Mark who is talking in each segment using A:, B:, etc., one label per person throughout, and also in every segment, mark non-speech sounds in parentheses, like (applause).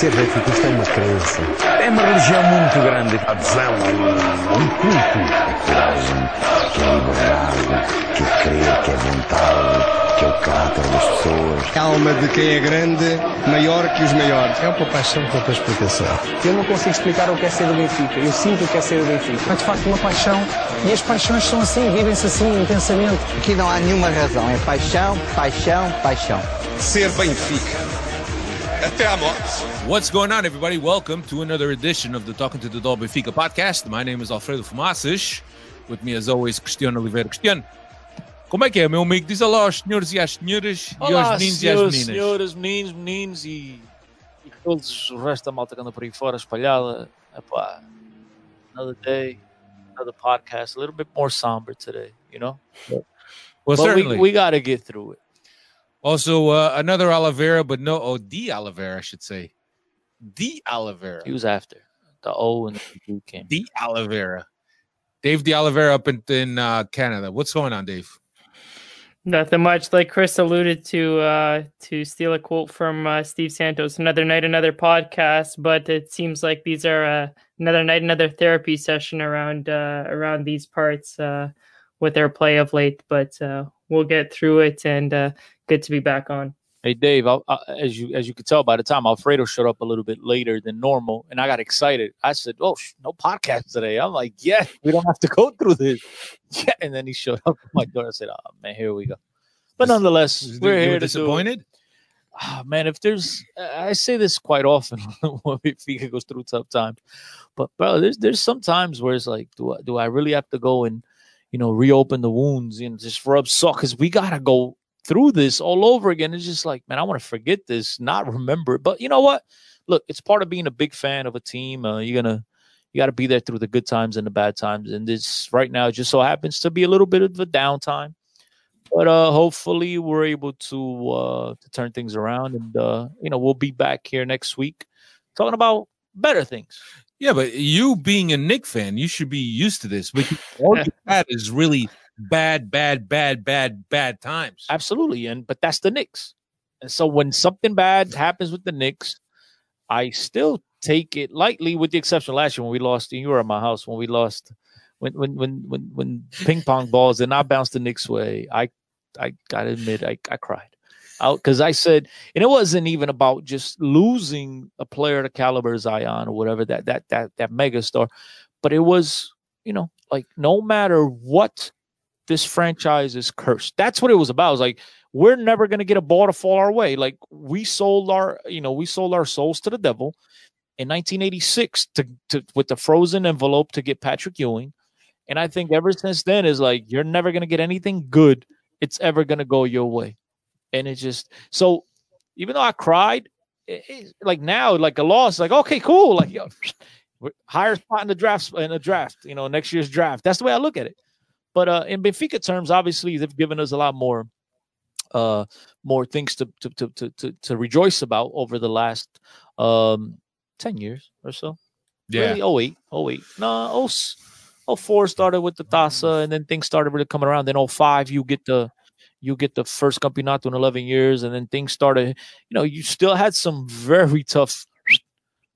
A: Ser benfiquista é uma crença.
B: É uma religião muito grande.
A: Adesão a um, a um culto.
C: É coragem, que é liberdade, que é crer, que é vontade, que é o caráter das pessoas.
D: Calma de quem é grande, maior que os maiores.
E: É uma paixão com outra explicação.
F: Eu não consigo explicar o que é ser do Benfica. Eu sinto o que é ser do Benfica.
G: É de facto uma paixão. E as paixões são assim, vivem-se assim intensamente.
H: Aqui não há nenhuma razão. É paixão, paixão, paixão.
D: Ser Benfica. Até à morte.
I: What's going on, everybody? Welcome to another edition of the Talking to the Dol Benfica podcast. My name is Alfredo Fumaças. With me, as always, Cristiano Oliveira. Cristiano, como é que é, meu amigo? Diz olá aos senhores e às senhoras
J: olá,
I: e aos meninos
J: senhores,
I: e às meninas.
J: senhoras, meninos, meninos e, e todos o resto da malta que anda por aí fora espalhada. Epá, another day, another podcast, a little bit more somber today, you know?
I: Well,
J: but
I: certainly.
J: we, we got to get through it.
I: Also, uh, another Oliveira, but no, oh, the Oliveira, I should say. The Oliveira.
J: He was after the O and the D came.
I: The Oliveira. Dave the Oliveira up in, in uh, Canada. What's going on, Dave?
K: Nothing much. Like Chris alluded to, uh, to steal a quote from uh, Steve Santos, another night, another podcast. But it seems like these are uh, another night, another therapy session around uh, around these parts uh, with their play of late. But uh, we'll get through it, and uh, good to be back on.
J: Hey Dave, I, I, as you as you could tell by the time Alfredo showed up a little bit later than normal, and I got excited. I said, "Oh, sh- no podcast today." I'm like, "Yeah, (laughs) we don't have to go through this." (laughs) Yeah, and then he showed up at my door. I said, "Oh man, here we go." But nonetheless,
I: You
J: we're
I: were
J: here to do it.
I: disappointed?
J: Ah, man, if there's, I say this quite often (laughs) when Benfica goes through tough times, but bro, there's there's some times where it's like, do I do I really have to go and you know reopen the wounds and just rub salt because we gotta go through this all over again? It's just like, man, I want to forget this, not remember it. But you know what? Look, it's part of being a big fan of a team. Uh, you're gonna you got to be there through the good times and the bad times, and this right now just so happens to be a little bit of a downtime but uh hopefully we're able to uh to turn things around and uh you know we'll be back here next week talking about better things
I: Yeah, but you being a Nick fan, you should be used to this. But all you (laughs) had is really bad, bad, bad, bad, bad times.
J: absolutely and but that's the Knicks and so when something bad happens with the Knicks I still take it lightly with the exception last year when we lost you were at my house when we lost when when when when, when ping pong balls and I bounced the Knicks way I I gotta admit I, I cried out because I said, and it wasn't even about just losing a player to caliber Zion or whatever that that that that mega star, but it was you know like no matter what, this franchise is cursed. That's what it was about. It was like we're never gonna get a ball to fall our way. Like we sold our you know we sold our souls to the devil in 1986 to, to with the frozen envelope to get Patrick Ewing, and I think ever since then is like you're never gonna get anything good. It's ever gonna go your way and it just so even though I cried, it, it- like now, like a loss, like okay, cool, like yo, (laughs) higher spot in the draft in the draft, you know, next year's draft. That's the way I look at it. But uh, in Benfica terms, obviously they've given us a lot more, uh, more things to to to to to, to rejoice about over the last um ten years or so.
I: Yeah.
J: Really, 08, 08. No, 06 04 started with the Taça, and then things started really coming around. Then 05, you get the you get the first campeonato in 11 years, and then things started. You know, you still had some (laughs) very tough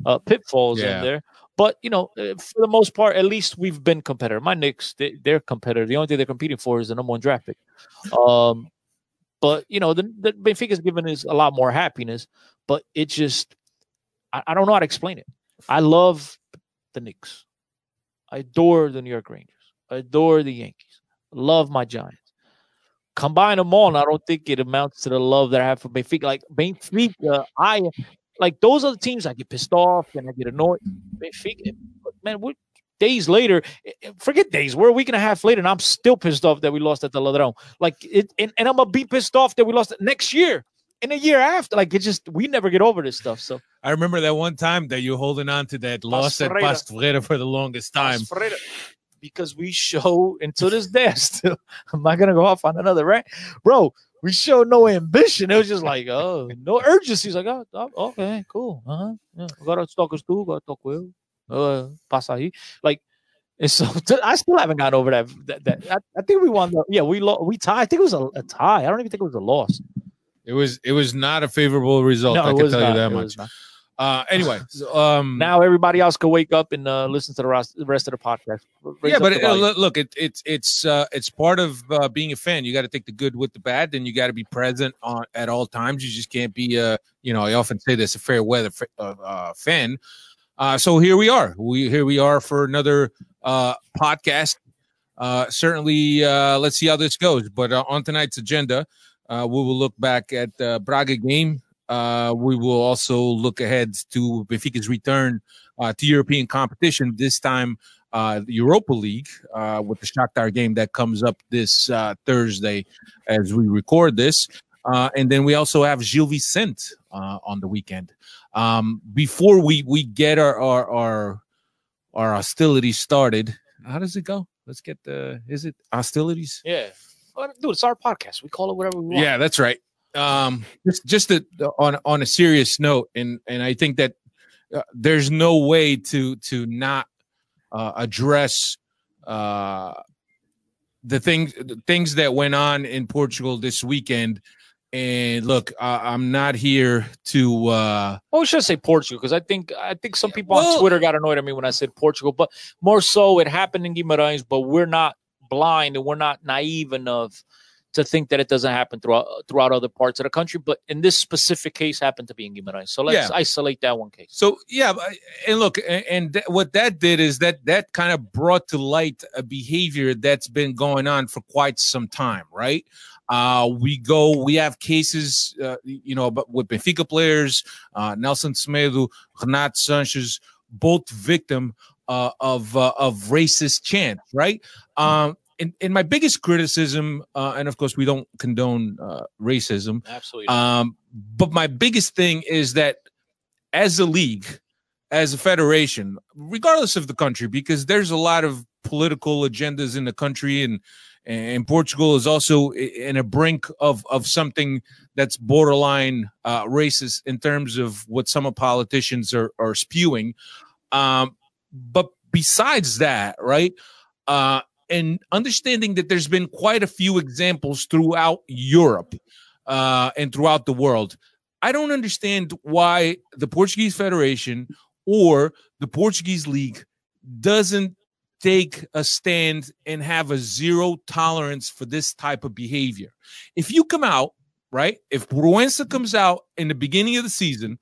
J: uh, pitfalls
I: Yeah.
J: in there, but you know, uh, for the most part, at least we've been competitor. My Knicks, they, they're competitive. The only thing they're competing for is the number one draft pick. Um, but you know, the, the Benfica's given us a lot more happiness, but it just, I, I don't know how to explain it. I love the Knicks. I adore the New York Rangers. I adore the Yankees. Love my Giants. Combine them all, and I don't think it amounts to the love that I have for Benfica. Like Benfica, I like those are the teams I get pissed off and I get annoyed. Benfica, man, days later, eh, eh, forget days. We're a week and a half later, and I'm still pissed off that we lost at the Ladrón. Like it, and, and I'm gonna be pissed off that we lost it next year and a year after. Like it just we never get over this stuff. So
I: I remember that one time that you holding on to that loss at
J: Ferreira.
I: Pastoreira for the longest time.
J: Alfredo, because we show to this day I still (laughs) I'm not gonna go off on another right, Bro, we showed no ambition. It was just like, oh, no urgency. It's like, oh, oh, okay, cool. Uh-huh. Yeah. Agora toca tu, agora talk eu. Uh, passa aí. Like, and so (laughs) t- I still haven't gotten over that. that, that I, I think we won. The, yeah, we lost. We tied. I think it was a, a tie. I don't even think it was a loss.
I: It was it was not a favorable result.
J: No,
I: I can tell
J: not.
I: you that much. Uh, anyway, (laughs) um,
J: now everybody else can wake up and uh, listen to the rest, the rest of the podcast. Raise
I: yeah, but
J: the
I: uh, look, it, it's it's uh, it's part of uh, being a fan. You got to take the good with the bad, then you got to be present on at all times. You just can't be uh, you know, I often say this a fair weather fa- uh, uh, fan. Uh, so here we are. We here we are for another uh, podcast. Uh, certainly, uh, let's see how this goes. But uh, on tonight's agenda, uh, we will look back at the Braga game. Uh, we will also look ahead to Benfica's return uh, to European competition. This time, uh, the Europa League uh, with the Shakhtar game that comes up this uh, Thursday as we record this. Uh, and then we also have Gil Vicente uh, on the weekend. Um, before we we get our our our, our hostilities started, how does it go? Let's get the is it hostilities?
J: yeah, dude, it's our podcast. We call it whatever we want.
I: Yeah, that's right. Um, just just to, on on a serious note, and and I think that uh, there's no way to to not uh, address uh, the things the things that went on in Portugal this weekend. And look, I, I'm not here to. Uh,
J: Well, we should say Portugal because I think I think some people
I: well-
J: on Twitter got annoyed at me when I said Portugal, but more so it happened in Guimarães. But we're not blind and we're not naive enough to think that it doesn't happen throughout throughout other parts of the country. But in this specific case, happened to be in Guimarães. So let's
I: Yeah.
J: isolate that one case.
I: So yeah, and look, and, and th- what that did is that that kind of brought to light a behavior that's been going on for quite some time, right? Uh, we go, we have cases, uh, you know, but with Benfica players, uh, Nelson Semedo, Renato Sanches, both victim uh, of uh, of racist chants, right? Um, and, and my biggest criticism, uh, and of course, we don't condone uh, racism,
J: Absolutely.
I: um, but my biggest thing is that as a league, as a federation, regardless of the country, because there's a lot of political agendas in the country, and and Portugal is also in a brink of of something that's borderline uh, racist in terms of what some of politicians are are spewing. Um, but besides that, right? Uh, and understanding that there's been quite a few examples throughout Europe uh, and throughout the world. I don't understand why the Portuguese Federation or the Portuguese League doesn't take a stand and have a zero tolerance for this type of behavior. If you come out, right? If Proença comes out in the beginning of the season,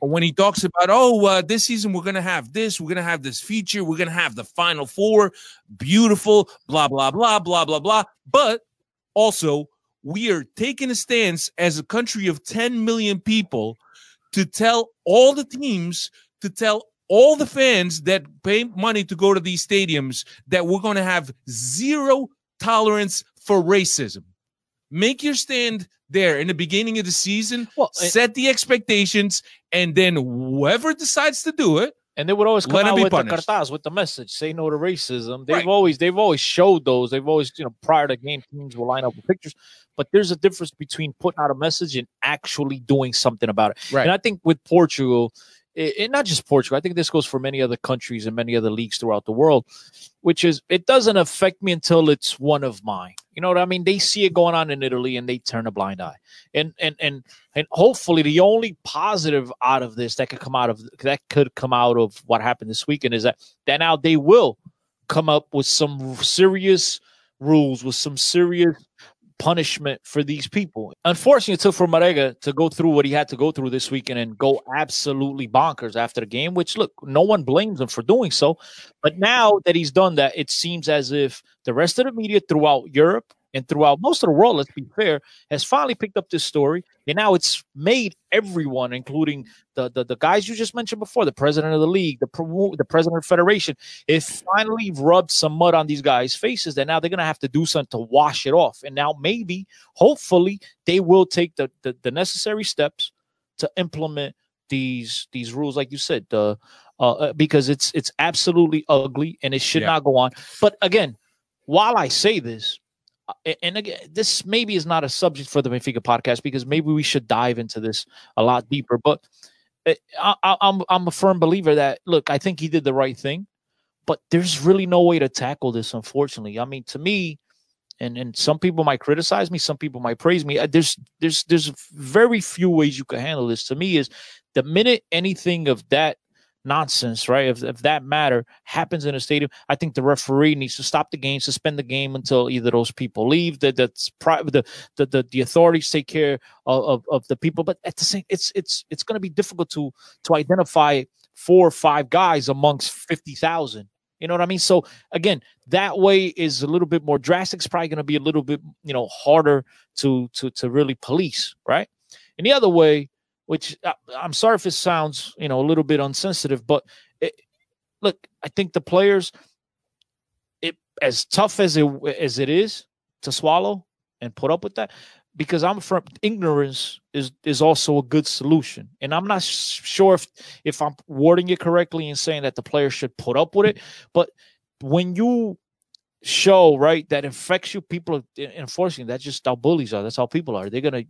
I: when he talks about, oh, uh, this season we're going to have this, we're going to have this feature, we're going to have the final four, beautiful, blah, blah, blah, blah, blah, blah. But also, we are taking a stance as a country of 10 million people to tell all the teams, to tell all the fans that pay money to go to these stadiums that we're going to have zero tolerance for racism. Make your stand there in the beginning of the season,
J: Well,
I: set the expectations, and then whoever decides to do it,
J: And they would always come out with
I: punished.
J: the cartaz with the message, say no to racism. They've
I: Right.
J: always they've always showed those. They've always, you know, prior to game teams will line up with pictures. But there's a difference between putting out a message and actually doing something about it.
I: Right.
J: And I think with Portugal, it- not just Portugal, I think this goes for many other countries and many other leagues throughout the world, which is it doesn't affect me until it's one of mine. You know what I mean? They see it going on in Italy and they turn a blind eye. And and and and hopefully the only positive out of this that could come out of that could come out of what happened this weekend is that that now they will come up with some serious rules with some serious punishment for these people. Unfortunately, it took for Marega to go through what he had to go through this weekend and go absolutely bonkers after the game, which look, no one blames him for doing so. But now that he's done that, it seems as if the rest of the media throughout Europe and throughout most of the world, let's be fair, has finally picked up this story. And now it's made everyone, including the, the, the guys you just mentioned before, the president of the league, the, the president of the federation, it finally rubbed some mud on these guys' faces that now they're going to have to do something to wash it off. And now maybe, hopefully, they will take the, the, the necessary steps to implement these these rules, like you said, uh, uh, because it's it's absolutely ugly and it should
I: Yeah.
J: not go on. But again, while I say this, and again, this maybe is not a subject for the Benfica podcast because maybe we should dive into this a lot deeper. But uh, I, I, I'm I'm a firm believer that look, I think he did the right thing, but there's really no way to tackle this. Unfortunately, I mean, to me, and and some people might criticize me, some people might praise me. Uh, There's there's there's very few ways you can handle this. To me, is the minute anything of that nonsense, right? If, if that matter happens in a stadium, I think the referee needs to stop the game, suspend the game until either those people leave. That that's private. The, the the the authorities take care of, of, of the people, but at the same, it's it's it's going to be difficult to to identify four or five guys amongst fifty thousand. You know what I mean? So again, that way is a little bit more drastic. It's probably going to be a little bit you know harder to to to really police, right? And the other way which uh, I'm sorry if it sounds, you know, a little bit unsensitive, but it, look, I think the players, it as tough as it as it is to swallow and put up with that, because I'm from ignorance is is also a good solution, and I'm not sure if if I'm wording it correctly and saying that the players should put up with it, but when you show right that affects you, people are enforcing that's just how bullies are. That's how people are. They're gonna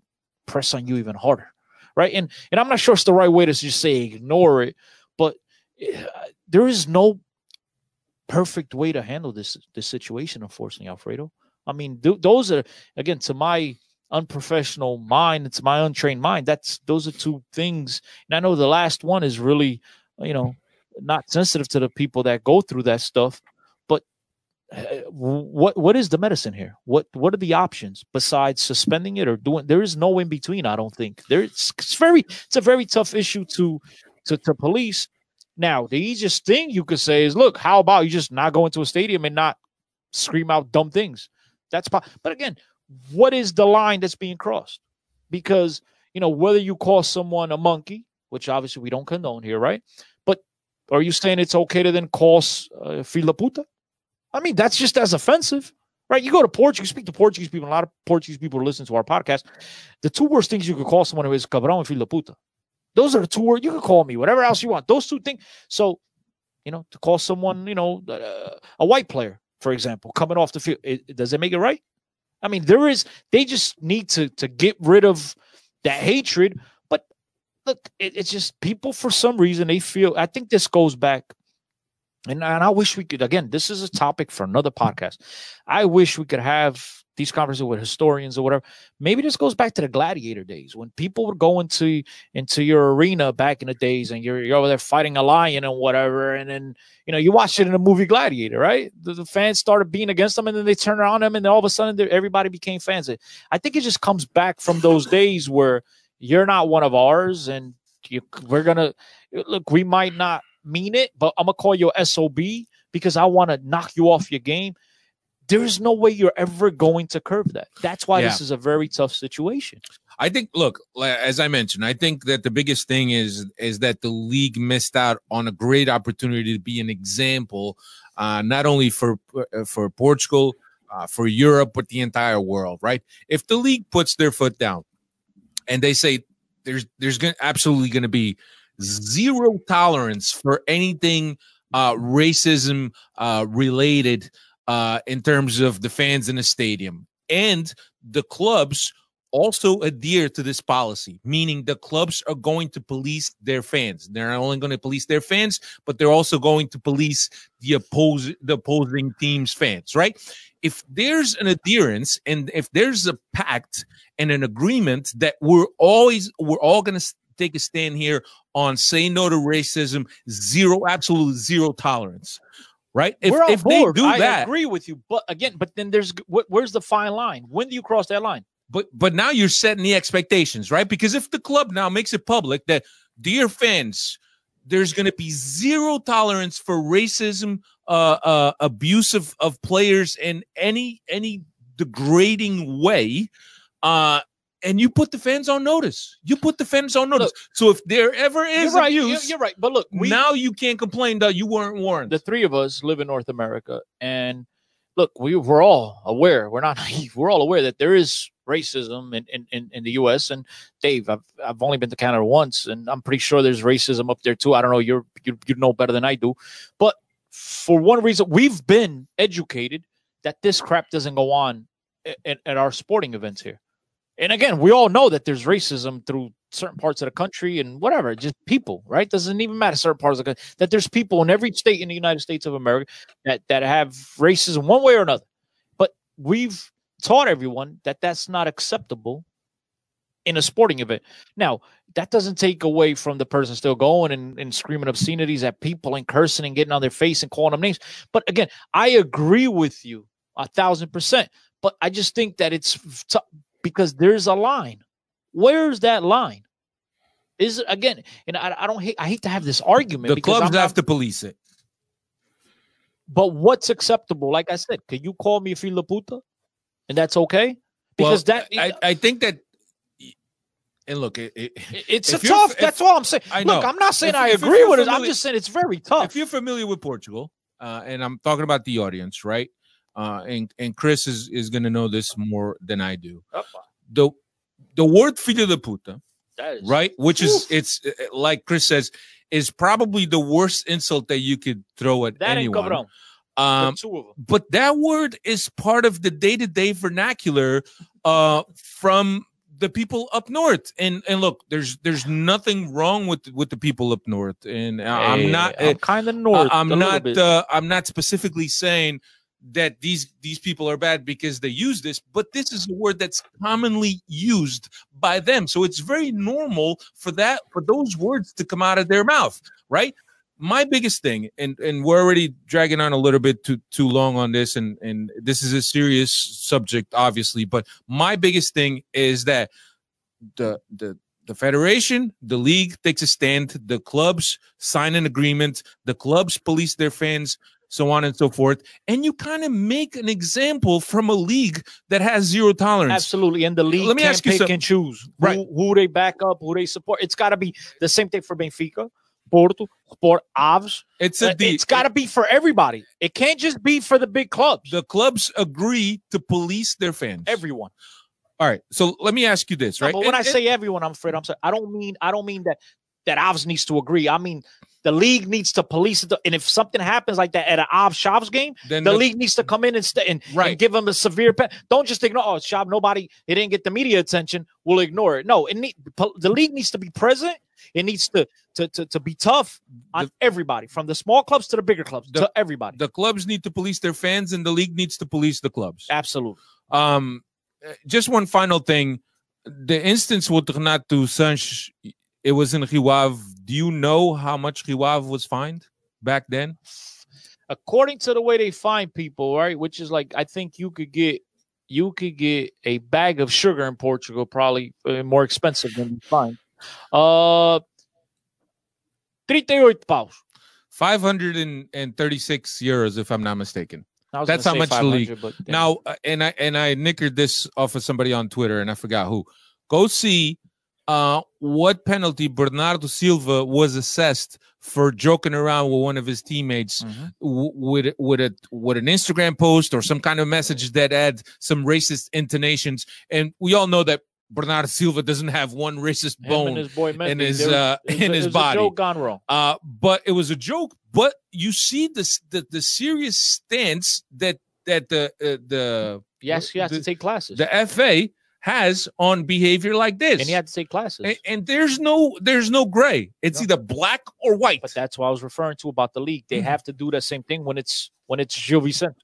J: press on you even harder right? And and I'm not sure it's the right way to just say ignore it, but eh, there is no perfect way to handle this this situation. Unfortunately, Alfredo. I mean, th- those are again to my unprofessional mind, it's my untrained mind. That's those are two things. And I know the last one is really, you know, not sensitive to the people that go through that stuff what what is the medicine here? What what are the options besides suspending it or doing? There is no in between. I don't think there's. It's very. It's a very tough issue to to to police. Now, the easiest thing you could say is, look, how about you just not go into a stadium and not scream out dumb things? That's but again, what is the line that's being crossed? Because you know whether you call someone a monkey, which obviously we don't condone here, right? But are you saying it's okay to then call uh, fila puta? I mean, that's just as offensive, right? You go to Portugal, speak to Portuguese people, a lot of Portuguese people listen to our podcast. The two worst things you could call someone who is cabrão and filha puta. Those are the two words. You can call me whatever else you want. Those two things. So, you know, to call someone, you know, uh, a white player, for example, coming off the field, it, does it make it right? I mean, there is. They just need to to get rid of that hatred. But look, it, it's just people for some reason they feel. I think this goes back and, and I wish we could again, this is a topic for another podcast. I wish we could have these conversations with historians or whatever. Maybe this goes back to the gladiator days when people would go into into your arena back in the days and you're, you're over there fighting a lion and whatever. And then, you know, you watch it in the movie Gladiator, right? The, the fans started being against them and then they turned on them and all of a sudden everybody became fans. I think it just comes back from those days where you're not one of ours and you, we're to look, we might not mean it, but I'm gonna call you SOB because I want to knock you off your game. There's no way you're ever going to curb that. That's why yeah. this is a very tough situation.
I: I think look, as I mentioned, I think that the biggest thing is is that the league missed out on a great opportunity to be an example uh, not only for uh, for Portugal, uh, for Europe, but the entire world, right? If the league puts their foot down and they say there's there's gonna, absolutely going to be zero tolerance for anything uh, racism uh, related uh, in terms of the fans in the stadium. And the clubs also adhere to this policy, meaning the clubs are going to police their fans. They're not only going to police their fans, but they're also going to police the oppose the opposing team's fans, right? If there's an adherence and if there's a pact and an agreement that we're always we're all going to take a stand here on say no to racism, zero, absolute zero tolerance. Right?
J: If, We're if they do that, I that, agree with you. But again, but then there's where's the fine line? When do you cross that line?
I: But but now you're setting the expectations, right? Because if the club now makes it public that dear fans, there's going to be zero tolerance for racism, uh, uh, abuse of, of players in any any degrading way, uh, and you put the fans on notice. You put the fans on notice. Look, so if there ever is
J: you're right,
I: abuse,
J: you're, you're right. But look,
I: we, now you can't complain that you weren't warned.
J: The three of us live in North America, and look, we we're all aware. We're not (laughs) naive. We're all aware that there is racism in, in, in, in the U.S. And Dave, I've I've only been to Canada once, and I'm pretty sure there's racism up there too. I don't know. You're you you know better than I do, but for one reason, we've been educated that this crap doesn't go on at, at our sporting events here and again, we all know that there's racism through certain parts of the country and whatever, just people, right? Doesn't even matter certain parts of the country. That there's people in every state in the United States of America that that have racism one way or another. But we've taught everyone that that's not acceptable in a sporting event. Now, that doesn't take away from the person still going and, and screaming obscenities at people and cursing and getting on their face and calling them names. But again, I agree with you a thousand percent. But I just think that it's t- because there's a line. Where's that line? Is it again? And I, I don't hate. I hate to have this argument.
I: The clubs have to police it.
J: But what's acceptable? Like I said, can you call me a fila puta, and that's okay? Because
I: Well,
J: that
I: I, I think that, and look, it, it,
J: it's a tough.
I: if-
J: that's all I'm saying.
I: I
J: Look. I'm not saying
I: If-
J: I agree with it. I'm just saying it's very tough.
I: if you're familiar with Portugal, uh, and I'm talking about the audience, right? Uh, and and Chris is is going to know this more than I do. The the word "filho de puta,"
J: is-
I: right? Which is it's uh, like Chris says, is probably the worst insult that you could throw at
J: That
I: anyone. Um,
J: The two of them.
I: but that word is part of the day-to-day vernacular uh from the people up north and and look there's there's nothing wrong with with the people up north and I- i'm not
J: I'm kind of north.
I: I- i'm not uh, i'm not specifically saying that these these people are bad because they use this but this is a word that's commonly used by them. So it's very normal for that for those words to come out of their mouth right? My biggest thing and and we're already dragging on a little bit too too long on this and and this is a serious subject obviously but my biggest thing is that the the the federation the league takes a stand. The clubs sign an agreement. The clubs police their fans so on and so forth and you kind of make an example from a league that has zero tolerance
J: Absolutely, and the league
I: Let me ask you
J: pick
I: something.
J: and choose
I: Right.
J: who, who they back up, who they support. It's got to be the same thing for Benfica, Porto, Sport Aves.
I: it's a
J: Uh,
I: deal
J: It's got to be for everybody. It can't just be for the big clubs.
I: the clubs agree to police their fans
J: everyone.
I: all right so let me ask you this
J: No,
I: right
J: but when
I: And-
J: I say everyone, I'm afraid I'm sorry. I don't mean I don't mean that that Avs needs to agree. I mean the league needs to police it. And if something happens like that at an Avs Shavs game,
I: then
J: the,
I: the-
J: league needs to come in and, st- and,
I: Right.
J: and give them a severe pen. Don't just ignore. Oh, Shav, nobody. It didn't get the media attention. We'll ignore it. No, it need, the league needs to be present. It needs to to to, to be tough on everybody, from the small clubs to the bigger clubs,
I: The-
J: to everybody.
I: the clubs need to police their fans and the league needs to police the clubs
J: Absolutely.
I: um uh, just one final thing the instance with Renato Sanches it was in Rio Ave do you know how much Rio Ave was fined back then
J: according to the way they find people, right? Which is like I think you could get you could get a bag of sugar in Portugal probably uh, more expensive than fine. Uh 38 paus.
I: 536 euros if i'm not mistaken that's how much the league now uh, and i and i nickered this off of somebody on twitter and i forgot who go see uh what penalty bernardo silva was assessed for joking around with one of his teammates
J: Mhm.
I: w- with with a with an Instagram post or some kind of message that had some racist intonations, and we all know that Bernardo Silva doesn't have one racist
J: Him
I: bone
J: his boy
I: in his uh,
J: was
I: in
J: a-
I: his
J: a
I: body.
J: joke gone wrong.
I: Uh, but it was a joke. But you see this the the serious stance that that the uh, the
J: Yes, you have
I: the,
J: to take classes.
I: the FA has on behavior like this.
J: and he had to take classes.
I: and, and there's no there's no gray. It's
J: No.
I: either black or white.
J: But that's what I was referring to about the league. They
I: Mhm.
J: have to do the same thing when it's when it's Gil Vicente,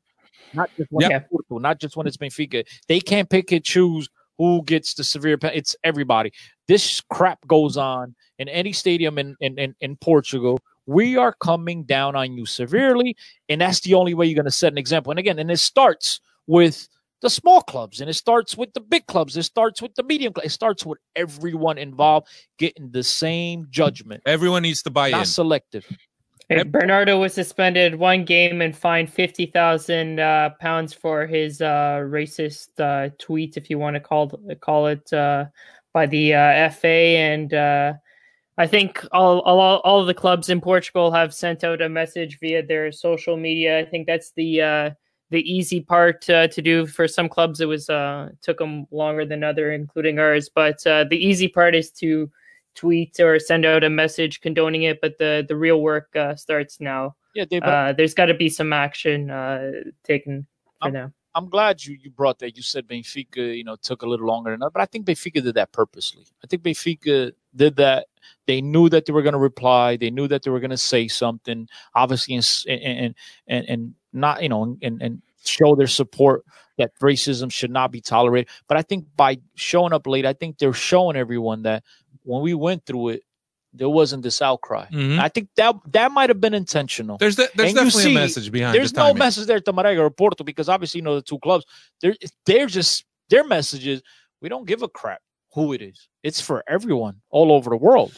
J: not just when
K: Yep.
J: Porto, not just when it's Benfica. They can't pick and choose who gets the severe pen. It's everybody. This crap goes on in any stadium in, in, in, in Portugal. We are coming down on you severely, and that's the only way you're going to set an example. And again, and it starts with the small clubs, and it starts with the big clubs. It starts with the medium. clubs. It starts with everyone involved getting the same judgment,
I: Everyone needs to buy in.
J: not selective.
K: Hey, Bernardo was suspended one game and fined fifty thousand uh, pounds for his uh, racist uh, tweet, if you want to call call it, uh, by the uh, FA. And uh, I think all, all all of the clubs in Portugal have sent out a message via their social media. I think that's the uh, the easy part uh, to do. For some clubs, it was uh, took them longer than other, including ours. But uh, the easy part is to tweet or send out a message condoning it, but the the real work uh, starts now.
J: Yeah, they,
K: Uh, there's got to be some action uh, taken for
J: Um,
K: now.
J: I'm glad you you brought that. You said Benfica, you know, took a little longer than that, but I think Benfica did that purposely. I think Benfica did that. They knew that they were going to reply. They knew that they were going to say something. Obviously, and and and and not you know, and and show their support that racism should not be tolerated. But I think by showing up late, I think they're showing everyone that when we went through it, there wasn't this outcry.
I: Mhm.
J: I think that that might have been intentional.
I: There's the, there's
J: And
I: definitely
J: see,
I: a message behind
J: There's
I: the
J: no message there to Marega or Porto because obviously you know the two clubs. They're they're just their message is we don't give a crap who it is. It's for everyone all over the world.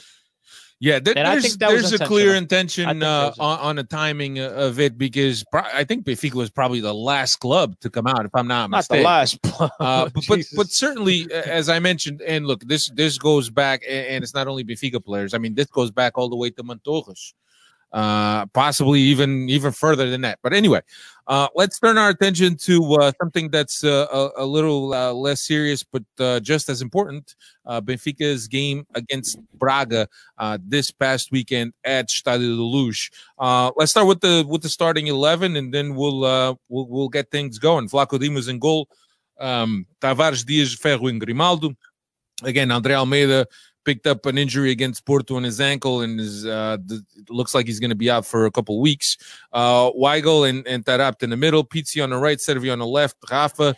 I: Yeah, there- there's,
J: think that was
I: there's a clear intention uh, on, on the timing of it because pro- I think Benfica was probably the last club to come out, if I'm not,
J: Not the
I: mistaken.
J: last, (laughs)
I: Uh, but, but but certainly, as I mentioned, and look, this this goes back, and it's not only Benfica players. I mean, this goes back all the way to Mantorras, uh, possibly even even further than that. But anyway, uh, let's turn our attention to uh, something that's uh, a, a little uh, less serious, but uh, just as important. Uh, Benfica's game against Braga uh, this past weekend at Stadio de Luz. Uh, let's start with the with the starting eleven, and then we'll uh, we'll, we'll get things going. Vlachodimos in goal um, Tavares Dias Ferro and Grimaldo. Again, Andre Almeida picked up an injury against Porto on his ankle and is uh, th- looks like he's going to be out for a couple weeks. Uh, Weigl and, and Taarabt in the middle, Pizzi on the right, Cervi on the left, Rafa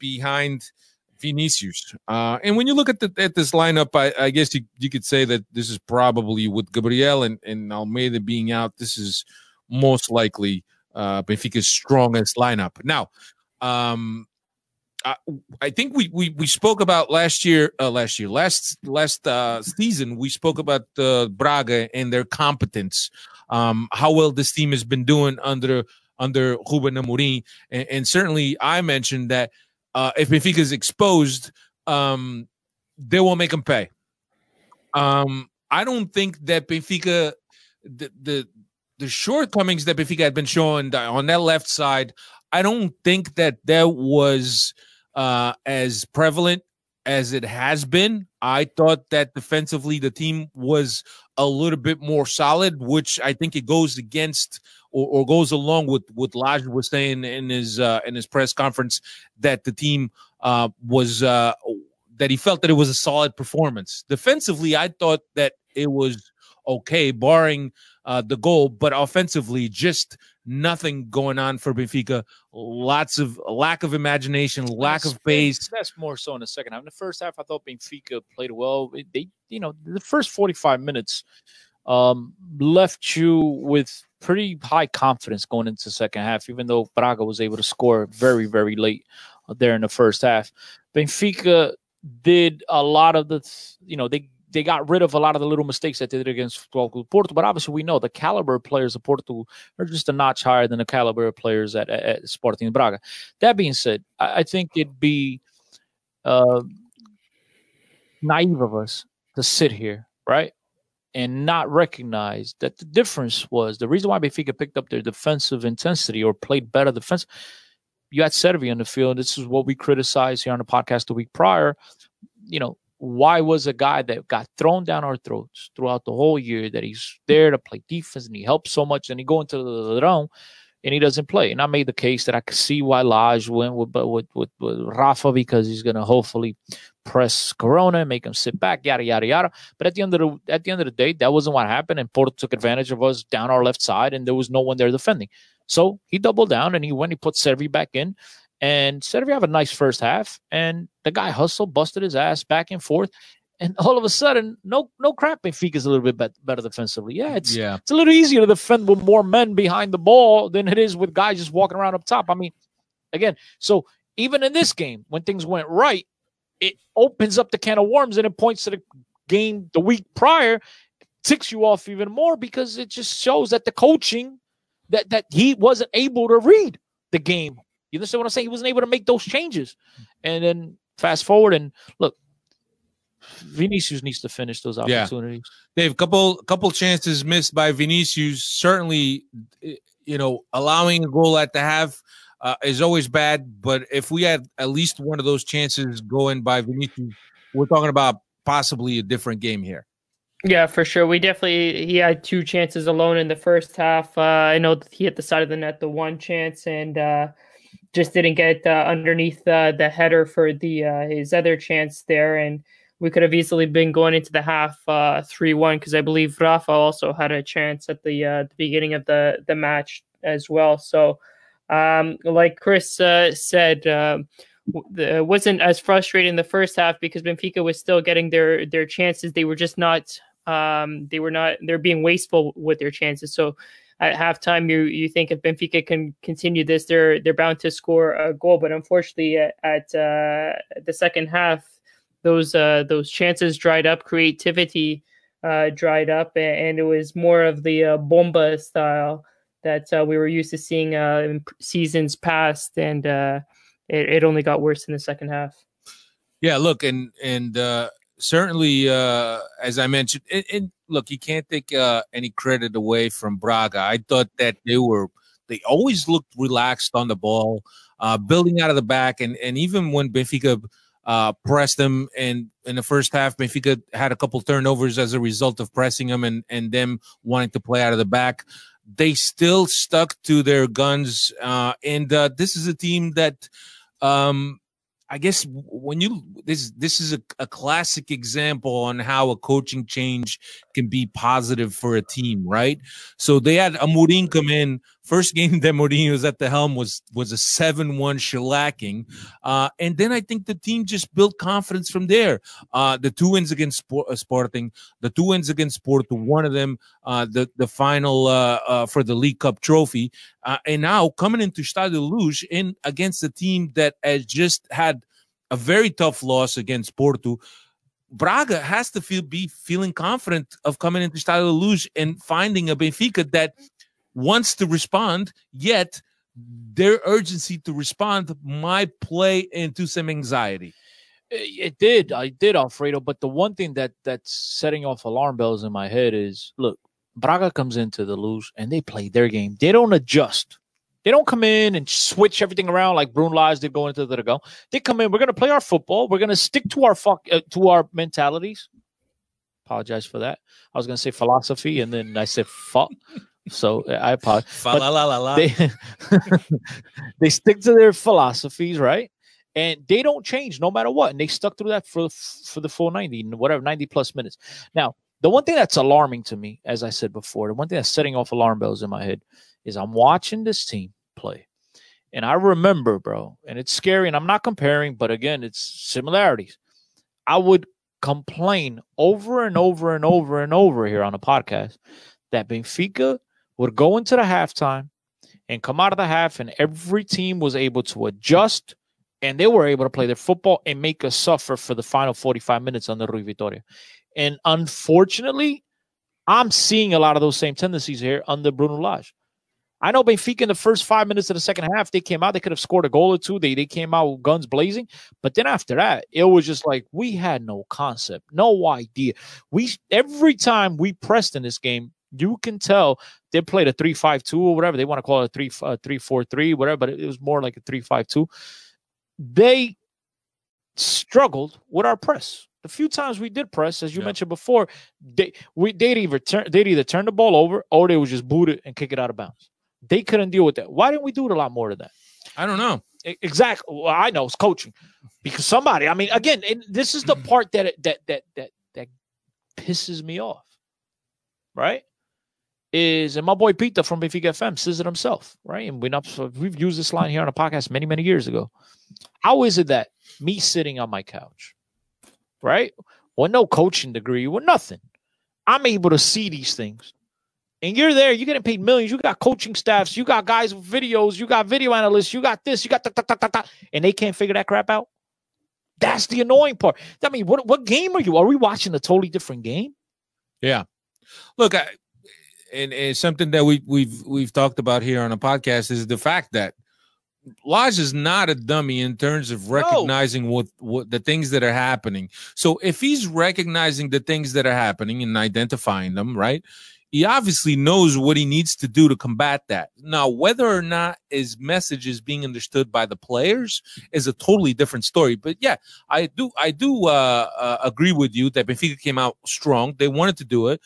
I: behind Vinicius. Uh, and when you look at the, at this lineup, I, I guess you, you could say that this is probably with Gabriel and, and Almeida being out, this is most likely uh, Benfica's strongest lineup. Now, um, I, I think we, we we spoke about last year, uh, last year, last last uh, season. We spoke about uh, Braga and their competence, um, how well this team has been doing under under Ruben Amorim, and, and certainly I mentioned that uh, if Benfica is exposed, um, they will make them pay. Um, I don't think that Benfica, the the the shortcomings that Benfica had been showing on that left side, I don't think that that was uh, as prevalent as it has been. I thought that defensively the team was a little bit more solid, which I think it goes against or, or goes along with what Lage was saying in his uh, in his press conference that the team uh, was uh, that he felt that it was a solid performance. Defensively, I thought that it was okay, barring uh, the goal, but offensively, just nothing going on for Benfica. Lots of lack of imagination, lack
J: That's-
I: of pace.
J: That's more so in the second half. In the first half, I thought Benfica played well. They, you know, the first forty-five minutes um, left you with pretty high confidence going into the second half. Even though Braga was able to score very, very late there in the first half, Benfica did a lot of the, you know, they they got rid of a lot of the little mistakes that they did against Porto. But obviously, we know the caliber of players of Porto are just a notch higher than the caliber of players at, at, Sporting Braga. That being said, I, I think it'd be uh, naive of us to sit here, right, and not recognize that the difference was the reason why Benfica picked up their defensive intensity or played better defense. You had Cervi on the field. This is what we criticized here on the podcast the week prior. You know, why was a guy that got thrown down our throats throughout the whole year that he's there to play defense and he helps so much and he go into the round and he doesn't play. And I made the case that I could see why Lage went with with, with, with Rafa because he's going to hopefully press Corona and make him sit back, yada yada yada. But at the end of the at the end of the day, that wasn't what happened, and Porto took advantage of us down our left side, and there was no one there defending. So he doubled down and he went. He put Cervi back in, and Cervi have a nice first half, and the guy hustled, busted his ass back and forth. And all of a sudden, no, no crap. Benfica's a little bit bet- better defensively. Yeah, it's
I: Yeah.
J: it's a little easier to defend with more men behind the ball than it is with guys just walking around up top. I mean, again, so even in this game, when things went right, it opens up the can of worms and it points to the game the week prior, ticks you off even more because it just shows that the coaching that that he wasn't able to read the game. You understand what I'm saying? He wasn't able to make those changes. And then fast forward and look, Vinicius needs to finish those
I: Yeah.
J: opportunities.
I: Dave, couple couple chances missed by Vinicius. Certainly, you know, allowing a goal at the half uh, is always bad. But if we had at least one of those chances going by Vinicius, we're talking about possibly a different game here.
K: Yeah, for sure. We definitely he had two chances alone in the first half. Uh, I know that he hit the side of the net the one chance and uh, just didn't get uh, underneath uh, the header for the uh, his other chance there, and we could have easily been going into the half three one because I believe Rafa also had a chance at the the beginning of the the match as well. So Um, like Chris said, it wasn't as frustrating the first half because Benfica was still getting their their chances. They were just not. Um, they were not. They're being wasteful with their chances. So at halftime, you you think if Benfica can continue this, they're they're bound to score a goal. But unfortunately, at, at uh, the second half, those uh, those chances dried up, creativity uh, dried up, and it was more of the uh, bomba style that uh, we were used to seeing uh, in seasons past, and uh, it, it only got worse in the second half.
I: Yeah, look, and and uh, certainly, uh, as I mentioned, and look, you can't take uh, any credit away from Braga. I thought that they were they always looked relaxed on the ball, uh, building out of the back, and and even when Benfica uh, pressed them and in the first half, Benfica had a couple turnovers as a result of pressing them and and them wanting to play out of the back. They still stuck to their guns, uh, and uh, this is a team that. Um, I guess when you this this is a, a classic example on how a coaching change can be positive for a team, right? So they had Amorim come in. First game that Mourinho was at the helm was was a seven one shellacking, uh, and then I think the team just built confidence from there. Uh, the two wins against Sport, uh, Sporting, the two wins against Porto, one of them uh, the the final uh, uh, for the League Cup trophy, and now coming into Stade Luz in against a team that has just had a very tough loss against Porto. Braga has to feel be feeling confident of coming into Stade Luz and finding a Benfica that wants to respond, yet their urgency to respond might play into some anxiety.
J: It did, I did, Alfredo. But the one thing that that's setting off alarm bells in my head is, look, Braga comes into the Luz and they play their game. They don't adjust. They don't come in and switch everything around like Bruno Lage did going into the to go. They come in. We're going to play our football. We're going to stick to our fuck uh, to our mentalities. Apologize for that. I was going to say philosophy, and then I said fuck. (laughs) So I apologize. They, (laughs) they stick to their philosophies, right? And they don't change no matter what. And they stuck through that for for the full ninety, whatever ninety plus minutes. Now, the one thing that's alarming to me, as I said before, the one thing that's setting off alarm bells in my head is I'm watching this team play. And I remember, bro, and it's scary, and I'm not comparing, but again, it's similarities. I would complain over and over and over and over here on the podcast that Benfica would go into the halftime and come out of the half, and every team was able to adjust and they were able to play their football and make us suffer for the final 45 minutes under Rui Vitoria. And unfortunately, I'm seeing a lot of those same tendencies here under Bruno Lage. I know Benfica in the first five minutes of the second half, they came out, they could have scored a goal or two. They they came out with guns blazing. But then after that, it was just like we had no concept, no idea. We every time we pressed in this game, you can tell they played a three-five-two or whatever. They want to call it a three uh, three-four-three, whatever, but it was more like a three-five-two. They struggled with our press. The few times we did press, as you yeah. mentioned before, they we they'd either turn they'd either turn the ball over or they would just boot it and kick it out of bounds. They couldn't deal with that. Why didn't we do it a lot more of that?
I: I don't know.
J: Exactly. Well, I know it's coaching because somebody. I mean, again, this is the (clears throat) part that that that that that pisses me off. Right? Is and my boy Peter from Benfica FM says it himself, right? And we not we've used this line here on a podcast many many years ago. How is it that me sitting on my couch, right, with no coaching degree, with nothing, I'm able to see these things and you're there, you're getting paid millions. You got coaching staffs, you got guys with videos, you got video analysts, you got this, you got that, and they can't figure that crap out. That's the annoying part. I mean, what what game are you? Are we watching a totally different game?
I: Yeah. Look, I, and, and something that we we've we've talked about here on the podcast is the fact that Lage is not a dummy in terms of recognizing no. what, what the things that are happening. So if he's recognizing the things that are happening and identifying them, right? he obviously knows what he needs to do to combat that. Now, whether or not his message is being understood by the players is a totally different story. But yeah, I do I do uh, uh, agree with you that Benfica came out strong. They wanted to do it,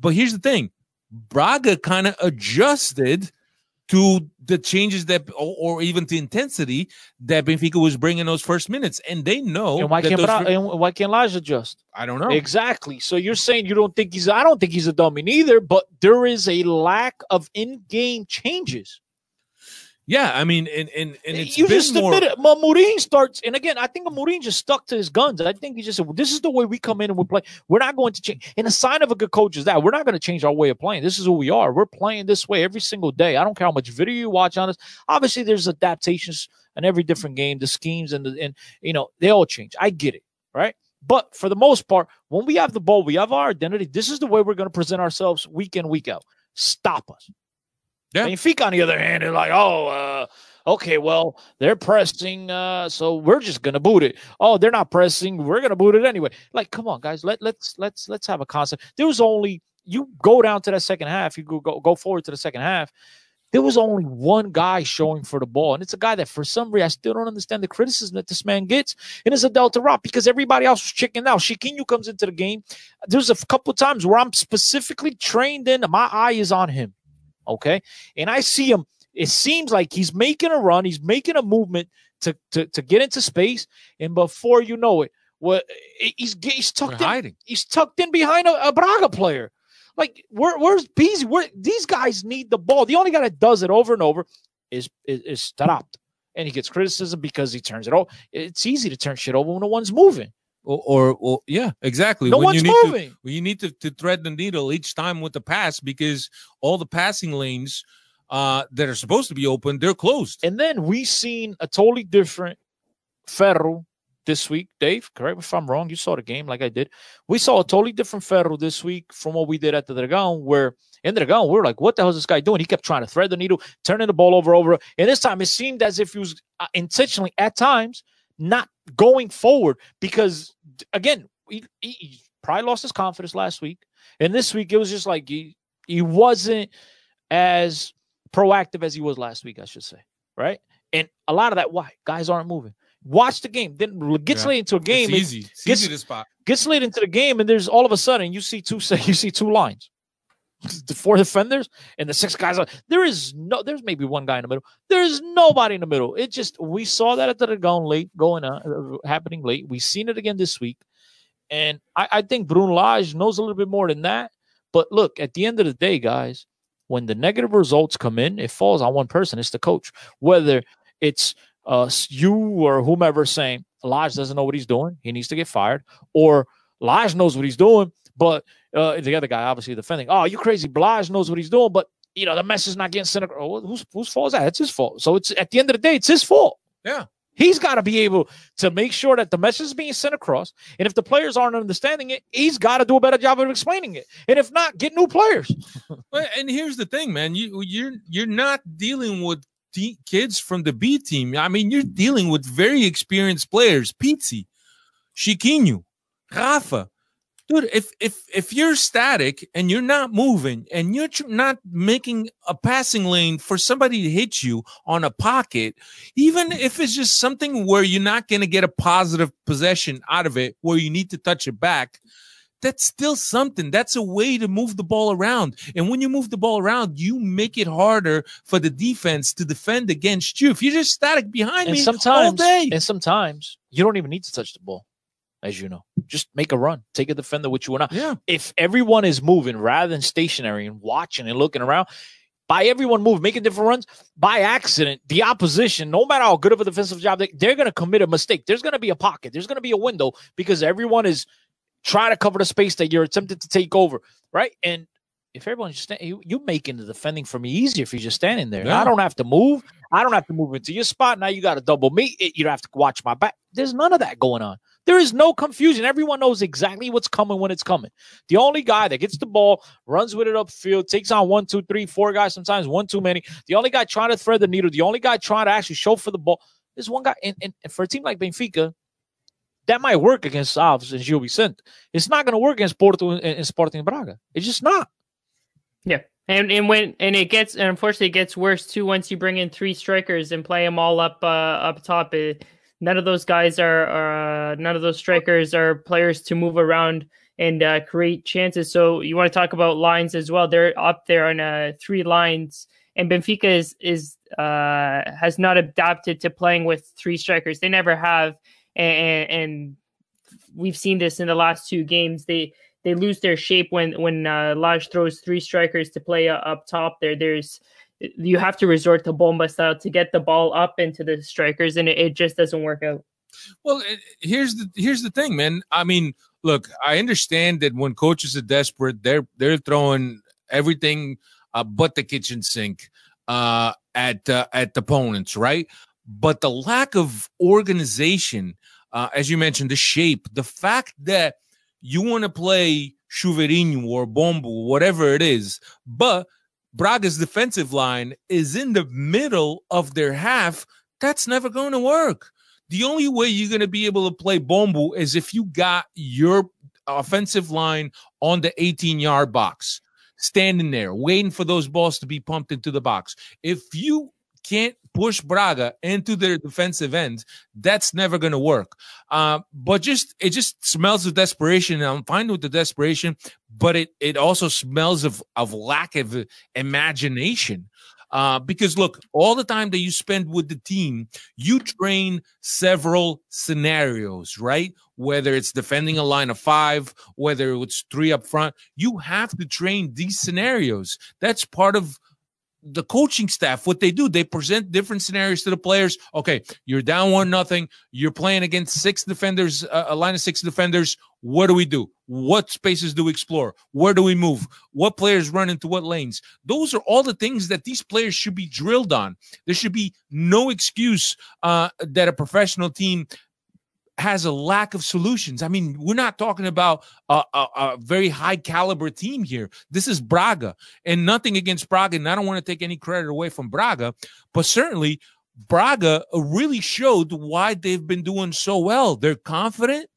I: but here's the thing: Braga kind of adjusted to the changes that, or, or, even the intensity that Benfica was bringing those first minutes, and they know.
J: And why can't Bra- and why can't Elijah adjust?
I: I don't know
J: exactly. So you're saying you don't think he's? I don't think he's a dummy neither. But there is a lack of in-game changes.
I: Yeah, I mean, and and, and it's
J: you just
I: more.
J: admit it. Mourinho starts, and again, I think Mourinho just stuck to his guns. I think he just said, well, "This is the way we come in and we play. We're not going to change." And a sign of a good coach is that we're not going to change our way of playing. This is who we are. We're playing this way every single day. I don't care how much video you watch on us. Obviously, there's adaptations in every different game. The schemes and the and you know they all change. I get it, right? But for the most part, when we have the ball, we have our identity. This is the way we're going to present ourselves week in, week out. Stop us.
I: Yeah.
J: Benfica, on the other hand, are like, oh, uh, okay, well, they're pressing, uh, so we're just gonna boot it. Oh, they're not pressing, we're gonna boot it anyway. Like, come on, guys, let let's let's let's have a concept. There was only you go down to that second half, you go go, go forward to the second half. There was only one guy showing for the ball, and it's a guy that for some reason I still don't understand the criticism that this man gets, and it's Adel Taarabt because everybody else was checking out. Chiquinho comes into the game. There's a couple times where I'm specifically trained in, my eye is on him. Okay. And I see him. It seems like he's making a run. He's making a movement to to, to get into space. And before you know it, what he's he's tucked
I: They're
J: in,
I: hiding.
J: he's tucked in behind a, a Braga player. Like where, where's Beasley? Where these guys need the ball. The only guy that does it over and over is is, is. And he gets criticism because he turns it over. It's easy to turn shit over when no one's moving.
I: Or, or, or yeah, exactly.
J: No
I: when
J: one's
I: you need
J: moving.
I: To, you need to, to thread the needle each time with the pass because all the passing lanes uh, that are supposed to be open, they're closed.
J: And then we seen a totally different Ferro this week. Dave, correct me if I'm wrong. You saw the game like I did. We saw a totally different Ferro this week from what we did at the Dragon, where in the Dragon, we were like, what the hell is this guy doing? He kept trying to thread the needle, turning the ball over, over. And this time it seemed as if he was uh, intentionally, at times, not going forward because, again, he, he, he probably lost his confidence last week. And this week, it was just like he, he wasn't as proactive as he was last week, I should say. Right. And a lot of that, why? Guys aren't moving. Watch the game. Then gets
I: Yeah.
J: late into a game.
I: It's
J: it
I: easy. It's
J: gets-
I: easy to spot.
J: Gets late into the game, and there's all of a sudden you see two (laughs) you see two lines. (laughs) The four defenders and the six guys. There is no. There's maybe one guy in the middle. There's nobody in the middle. It just we saw that at the going late, going on, uh, happening late. We've seen it again this week, and I, I think Bruno Lage knows a little bit more than that. But look, at the end of the day, guys, when the negative results come in, it falls on one person. It's the coach. Whether it's uh, you or whomever saying Lage doesn't know what he's doing, he needs to get fired, or Lage knows what he's doing, but uh, the other guy obviously defending. Oh, you crazy? Lage knows what he's doing, but you know the message is not getting sent. across. Oh, whose whose fault is that? It's his fault. So it's at the end of the day, it's his fault.
I: Yeah.
J: He's got to be able to make sure that the message is being sent across. And if the players aren't understanding it, he's got to do a better job of explaining it. And if not, get new players. (laughs)
I: Well, and here's the thing, man. You you're you're not dealing with te- kids from the B team. I mean, you're dealing with very experienced players. Pizzi, Chiquinho, Rafa. Dude, if if if you're static and you're not moving and you're tr- not making a passing lane for somebody to hit you on a pocket, even if it's just something where you're not going to get a positive possession out of it, where you need to touch it back, that's still something. That's a way to move the ball around. And when you move the ball around, you make it harder for the defense to defend against you. If you're just static behind
J: And
I: me
J: sometimes,
I: all day,
J: and sometimes you don't even need to touch the ball, as you know. Just make a run, take a defender, which you want.
I: yeah,
J: If everyone is moving rather than stationary and watching and looking around, by everyone moving, making different runs, by accident, the opposition, no matter how good of a defensive job, they, they're going to commit a mistake. There's going to be a pocket. There's going to be a window because everyone is trying to cover the space that you're attempting to take over, right? And if everyone's just you, you're making the defending for me easier if you're just standing there.
I: Yeah.
J: I don't have to move. I don't have to move into your spot. Now you got to double me. You don't have to watch my back. There's none of that going on. There is no confusion. Everyone knows exactly what's coming when it's coming. The only guy that gets the ball, runs with it upfield, takes on one, two, three, four guys, sometimes one too many. The only guy trying to thread the needle, the only guy trying to actually show for the ball is one guy. And, and, and for a team like Benfica, that might work against Aves and Gil Vicente. It's not going to work against Porto and, and Sporting Braga. It's just not.
K: Yeah. And and when and it gets and unfortunately it gets worse too once you bring in three strikers and play them all up uh, up top. It, none of those guys are, are uh, none of those strikers are players to move around and uh, create chances. So you want to talk about lines as well? They're up there on uh, three lines, and Benfica is is uh, has not adapted to playing with three strikers. They never have, and, and we've seen this in the last two games. They they lose their shape when when uh, Lage throws three strikers to play uh, up top. There, there's you have to resort to bomba style to get the ball up into the strikers, and it, it just doesn't work out.
I: Well, it, here's the here's the thing, man. I mean, look, I understand that when coaches are desperate, they're they're throwing everything uh, but the kitchen sink uh, at uh, at opponents, right? But the lack of organization, uh, as you mentioned, the shape, the fact that you want to play Chuverinho or Bombo, whatever it is, but Braga's defensive line is in the middle of their half. That's never going to work. The only way you're going to be able to play Bombo is if you got your offensive line on the 18 yard box, standing there, waiting for those balls to be pumped into the box. If you can't push Braga into their defensive end, that's never going to work. Uh, but just it just smells of desperation. I'm fine with the desperation, but it it also smells of of lack of imagination. Uh, because look, all the time that you spend with the team, you train several scenarios, right? Whether it's defending a line of five, whether it's three up front, you have to train these scenarios. That's part of the coaching staff what they do they present different scenarios to the players. Okay you're down one nothing. You're playing against six defenders uh, a line of six defenders. What do we do? What spaces do we explore? Where do we move? What players run into what lanes? Those are all the things that these players should be drilled on. There should be no excuse uh, that a professional team has a lack of solutions. I mean, we're not talking about a, a, a, very high caliber team here. This is Braga, and nothing against Braga. And I don't want to take any credit away from Braga, but certainly Braga really showed why they've been doing so well. They're confident,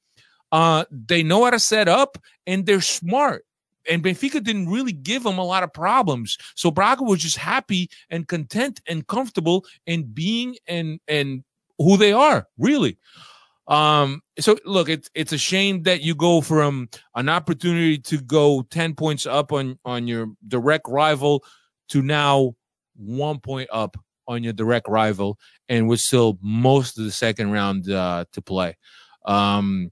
I: uh, they know how to set up, and they're smart. And Benfica didn't really give them a lot of problems. So Braga was just happy and content and comfortable in being and and who they are, really. Um, so look, it's it's a shame that you go from an opportunity to go 10 points up on on your direct rival to now one point up on your direct rival, and with still most of the second round uh, to play. Um,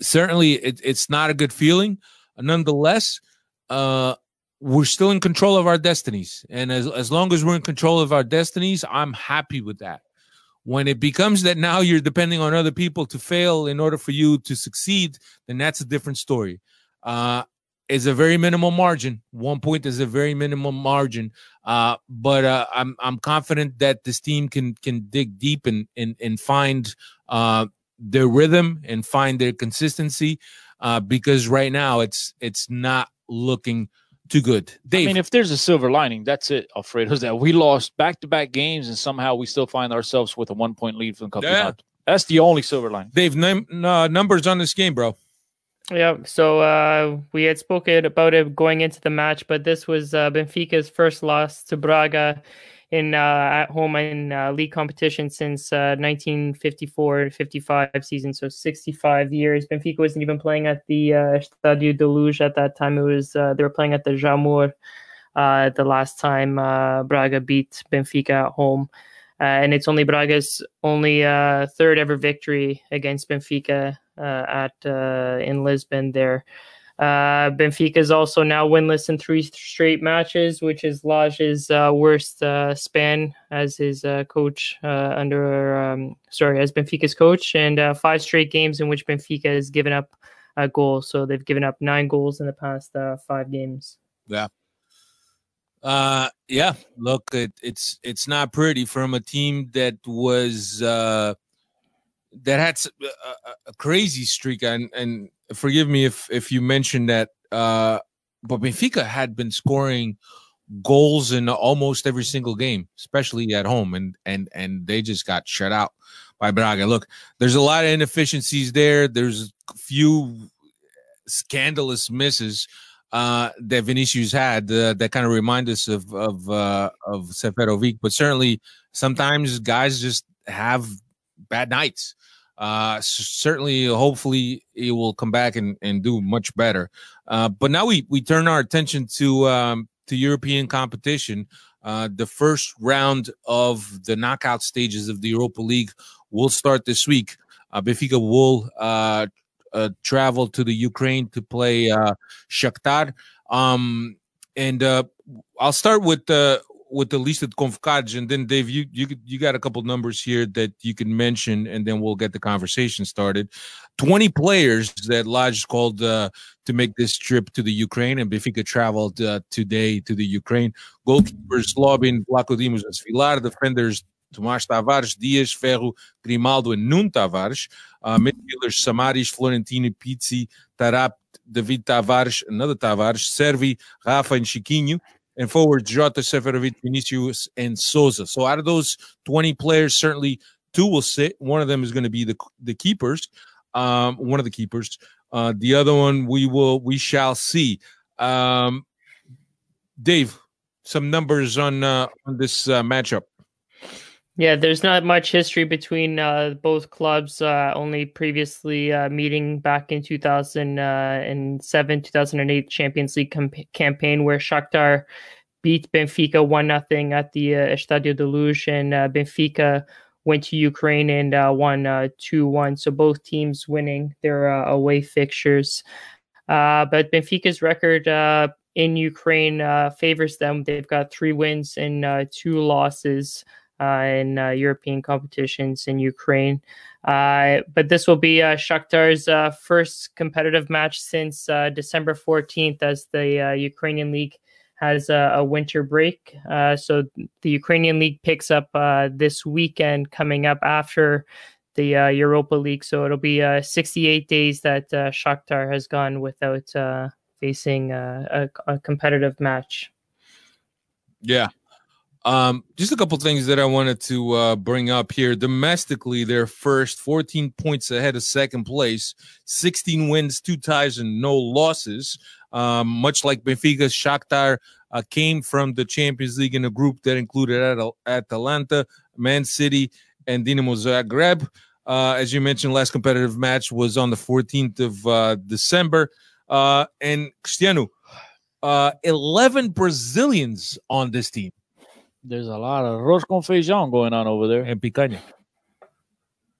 I: certainly, it, it's not a good feeling. Nonetheless, uh, we're still in control of our destinies, and as as long as we're in control of our destinies, I'm happy with that. When it becomes that now you're depending on other people to fail in order for you to succeed, then that's a different story. Uh, it's a very minimal margin. One point is a very minimal margin, uh, but uh, I'm I'm confident that this team can can dig deep and and and find uh, their rhythm and find their consistency. Uh, because right now it's it's not looking too good. Dave.
J: I mean, if there's a silver lining, that's it, Alfredo. That we lost back to back games and somehow we still find ourselves with a one point lead from the yeah. That's the only silver lining.
I: Dave, name, uh, numbers on this game, bro.
K: Yeah, so uh, we had spoken about it going into the match, but this was uh, Benfica's first loss to Braga in uh, at home in uh, league competition since uh, 1954 55 season, so 65 years. Benfica wasn't even playing at the uh, Stadio de Luz at that time. It was uh, they were playing at the Jamor uh, the last time uh, Braga beat Benfica at home. and it's only Braga's only third ever victory against Benfica at in Lisbon there. Uh, Benfica is also now winless in three straight matches, which is Lage's uh, worst uh, span as his uh, coach uh, under, um, sorry, as Benfica's coach, and uh, five straight games in which Benfica has given up a goal. So they've given up nine goals in the past five games.
I: Yeah. Uh, yeah. Look, it, it's it's not pretty from a team that was that had a, a crazy streak and and forgive me if if you mentioned that, uh, but Benfica had been scoring goals in almost every single game, especially at home, and and and they just got shut out by Braga. Look, there's a lot of inefficiencies there. There's a few scandalous misses uh, that Vinicius had uh, that kind of remind us of of uh, of Seferovic, but certainly sometimes guys just have bad nights uh, certainly, hopefully, he will come back and, and do much better. Uh, but now we, we turn our attention to um, to European competition. Uh, the first round of the knockout stages of the Europa League will start this week. Uh, will uh, uh, travel to the Ukraine to play uh, Shakhtar. Um, and uh, I'll start with uh, with the listed convocados, and then Dave, you you you got a couple numbers here that you can mention, and then we'll get the conversation started. Twenty players that Lage called uh, to make this trip to the Ukraine, and Benfica traveled uh, today to the Ukraine. Goalkeepers Zlobin, and Svilar. Defenders Tomás Tavares, Dias, Ferro, Grimaldo, and Nuno Tavares. Uh, midfielders Samaris, Florentino, Pizzi, Taarabt, David Tavares, another Tavares, Cervi, Rafa, and Chiquinho. And forwards Jota, Seferovic, Vinicius, and Sousa. So out of those 20 players, certainly two will sit. One of them is going to be the the keepers. Um, one of the keepers. Uh, the other one we will we shall see. Um, Dave, some numbers on uh, on this uh, matchup.
K: Yeah, there's not much history between uh, both clubs. Uh, only previously uh, meeting back in 2007, 2008 Champions League com- campaign where Shakhtar beat Benfica one nothing at the uh, Estadio de Luz, and uh, Benfica went to Ukraine and uh, won two one. So both teams winning their away fixtures. but Benfica's record in Ukraine favors them. They've got three wins and two losses uh, in uh, European competitions in Ukraine. Uh, but this will be uh, Shakhtar's uh, first competitive match since uh, December 14th, as the Ukrainian league has a, a winter break. so the Ukrainian league picks up this weekend coming up after the Europa League. So it'll be 68 days that Shakhtar has gone without facing a, a competitive match.
I: Yeah, um, just a couple things that I wanted to uh, bring up here. Domestically, they're first, 14 points ahead of second place, 16 wins, two ties, and no losses. Um, much like Benfica, Shakhtar uh, came from the Champions League in a group that included At- Atalanta, Man City, and Dinamo Zagreb. Uh, as you mentioned, last competitive match was on the 14th of uh, December. Uh, and Cristiano, uh, 11 Brazilians on this team.
J: There's a lot of arroz con feijão going on over there.
I: And picanha.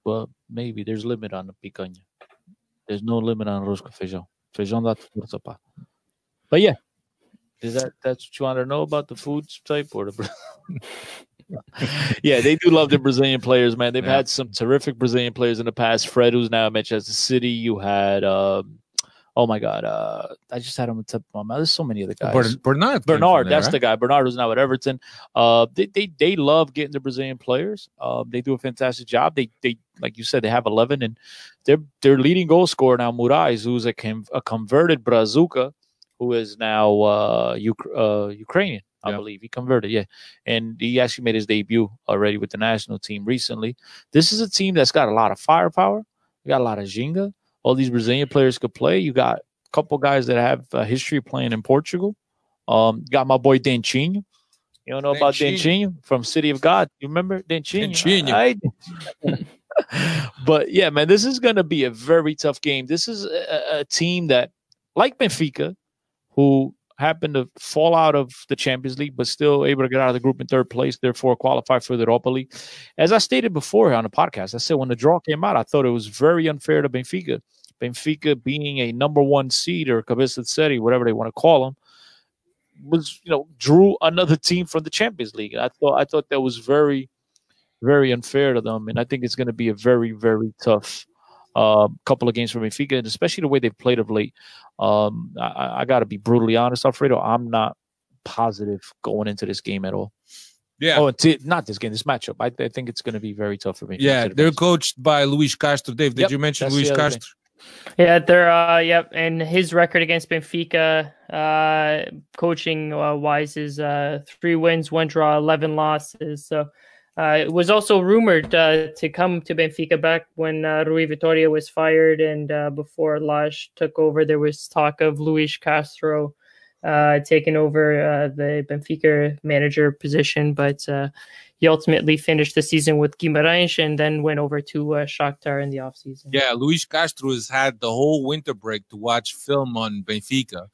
J: Well, maybe there's limit on the picanha. There's no limit on arroz feijão. Feijão dá força, pá. But yeah, is that that's what you want to know about the food type or the? (laughs) yeah, they do love the Brazilian players, man. They've yeah. had some terrific Brazilian players in the past. Fred, who's now at Manchester City. You had um, oh my god, uh, I just had him on tip of my mouth. There's so many of the guys.
I: Bernard,
J: Bernard,
I: there,
J: that's
I: right?
J: the guy. Bernard who's now at Everton. Uh, they they, they love getting the Brazilian players. Uh, they do a fantastic job. They they like you said they have 11 and their their leading goal scorer now Moraes, who's a, a converted Brazuca, who is now uh, Uk- uh Ukrainian. I yeah. believe he converted, yeah, and he actually made his debut already with the national team recently. This is a team that's got a lot of firepower. We got a lot of Ginga all these Brazilian players could play. You got a couple guys that have a history playing in Portugal. Um, got my boy Dentinho. You don't know about Dentinho from City of God? You remember Dentinho?
I: Dentinho. (laughs)
J: but yeah, man, this is going to be a very tough game. This is a, a team that, like Benfica, who happened to fall out of the Champions League, but still able to get out of the group in third place, therefore qualify for the Europa League. As I stated before on the podcast, I said when the draw came out, I thought it was very unfair to Benfica. Benfica being a number one seed or Cabeça City, whatever they want to call them, was you know drew another team from the Champions League. I thought I thought that was very, very unfair to them, and I think it's going to be a very very tough uh, couple of games for Benfica, and especially the way they've played of late. Um, I, I got to be brutally honest, Alfredo. I'm not positive going into this game at all.
I: Yeah.
J: Oh, t- not this game, this matchup. I, I think it's going to be very tough for me.
I: Yeah, they're coached by Luis Castro. Dave, did
J: Yep,
I: you mention Luis
J: the other
I: Castro?
K: Yeah, they're uh, yep, and his record against Benfica, uh, coaching uh, wise is uh, three wins, one draw, eleven losses. So uh, it was also rumored uh, to come to Benfica back when uh, Rui Vitoria was fired, and uh, before Lage took over, there was talk of Luis Castro uh, taking over uh, the Benfica manager position, but he ultimately finished the season with Guimarães and then went over to uh, Shakhtar in the offseason.
I: Yeah, Luis Castro has had the whole winter break to watch film on Benfica.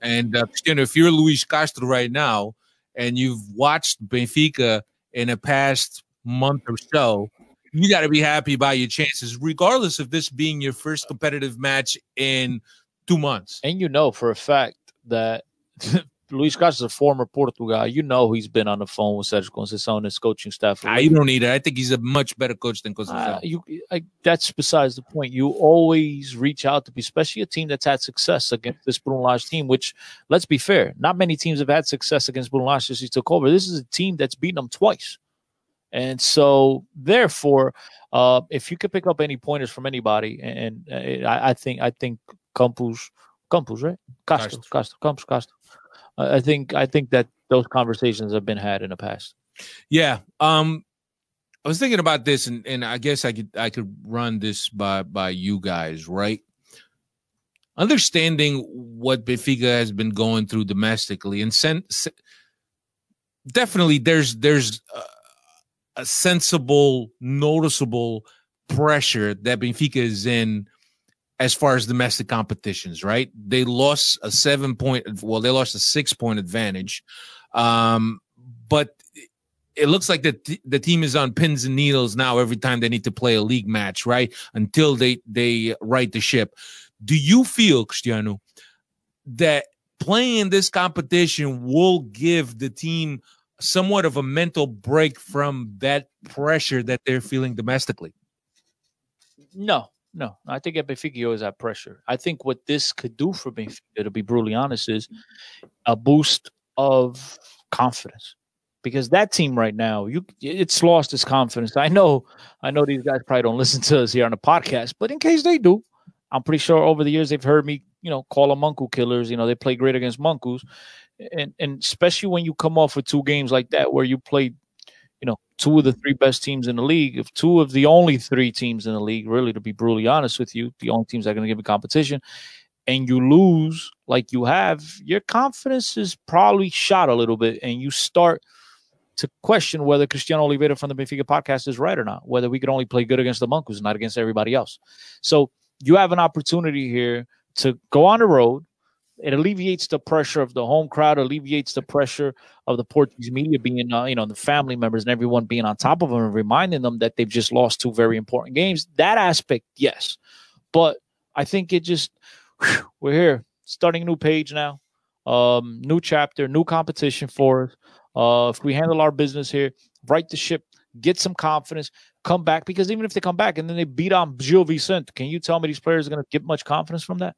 I: And Cristiano, if you're Luis Castro right now and you've watched Benfica in the past month or so, you got to be happy about your chances, regardless of this being your first competitive match in two months.
J: And you know for a fact that (laughs) Luis Castro is a former Porto guy. You know he's been on the phone with Sergio Conceição and his coaching staff.
I: Nah, you don't need it. I think he's a much better coach than Conceição.
J: Uh, you, I, that's besides the point. You always reach out to, be, especially a team that's had success against this Bruno Lage team. Which, let's be fair, not many teams have had success against Bruno Lage since he took over. This is a team that's beaten them twice, and so therefore, uh, if you could pick up any pointers from anybody, and, and I, I think I think Campos, Campos, right? Castro,
I: Castro.
J: Castro, Campos, Castro. I think I think that those conversations have been had in the past.
I: Yeah. Um, I was thinking about this, and, and I guess I could I could run this by by you guys, right? Understanding what Benfica has been going through domestically, and sen- se- definitely there's there's a, a sensible, noticeable pressure that Benfica is in as far as domestic competitions, right? They lost a seven point, well, they lost a six point advantage. Um, but it looks like the, t- the team is on pins and needles now every time they need to play a league match, right? Until they, they right the ship. Do you feel, Cristiano, that playing this competition will give the team somewhat of a mental break from that pressure that they're feeling domestically?
J: No, no, I think at Benfica always have pressure. I think what this could do for mm-hmm. Benfica, to be brutally honest, is a boost of confidence. Because that team right now, you it's lost its confidence. I know, I know these guys probably don't listen to us here on the podcast, but in case they do, I'm pretty sure over the years they've heard me, you know, call them Munku killers. You know, they play great against Munkus, and and especially when you come off with two games like that where you played two of the three best teams in the league, if two of the only three teams in the league, really, to be brutally honest with you, the only teams that are going to give a competition, and you lose like you have, your confidence is probably shot a little bit, and you start to question whether Cristiano Oliveira from the Benfica podcast is right or not, whether we could only play good against the Monkeys, not against everybody else. So you have an opportunity here to go on the road, it alleviates the pressure of the home crowd, alleviates the pressure of the Portuguese media being, uh, you know, the family members and everyone being on top of them and reminding them that they've just lost two very important games. That aspect, yes, but I think it just whew, we're here, starting a new page now, um, new chapter, new competition for us. Uh, if we handle our business here, right the ship, get some confidence, come back because even if they come back and then they beat on Gil Vicente, can you tell me these players are going to get much confidence from that?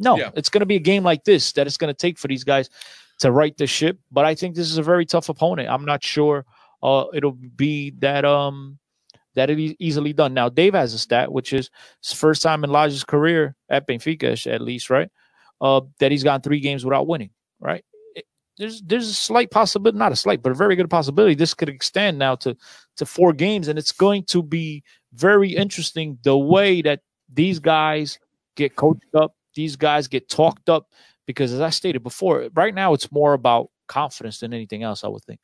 J: No,
I: Yeah.
J: it's going to be a game like this that it's going to take for these guys to right the ship. But I think this is a very tough opponent. I'm not sure uh, it'll be that um that it easily done. Now Dave has a stat, which is his first time in Lage's career at Benfica, at least, right? Uh, that he's gone three games without winning, right? It- there's there's a slight possibility, not a slight, but a very good possibility this could extend now to to four games, and it's going to be very interesting the way that these guys get coached up, these guys get talked up, because as I stated before, right now it's more about confidence than anything else. I would think.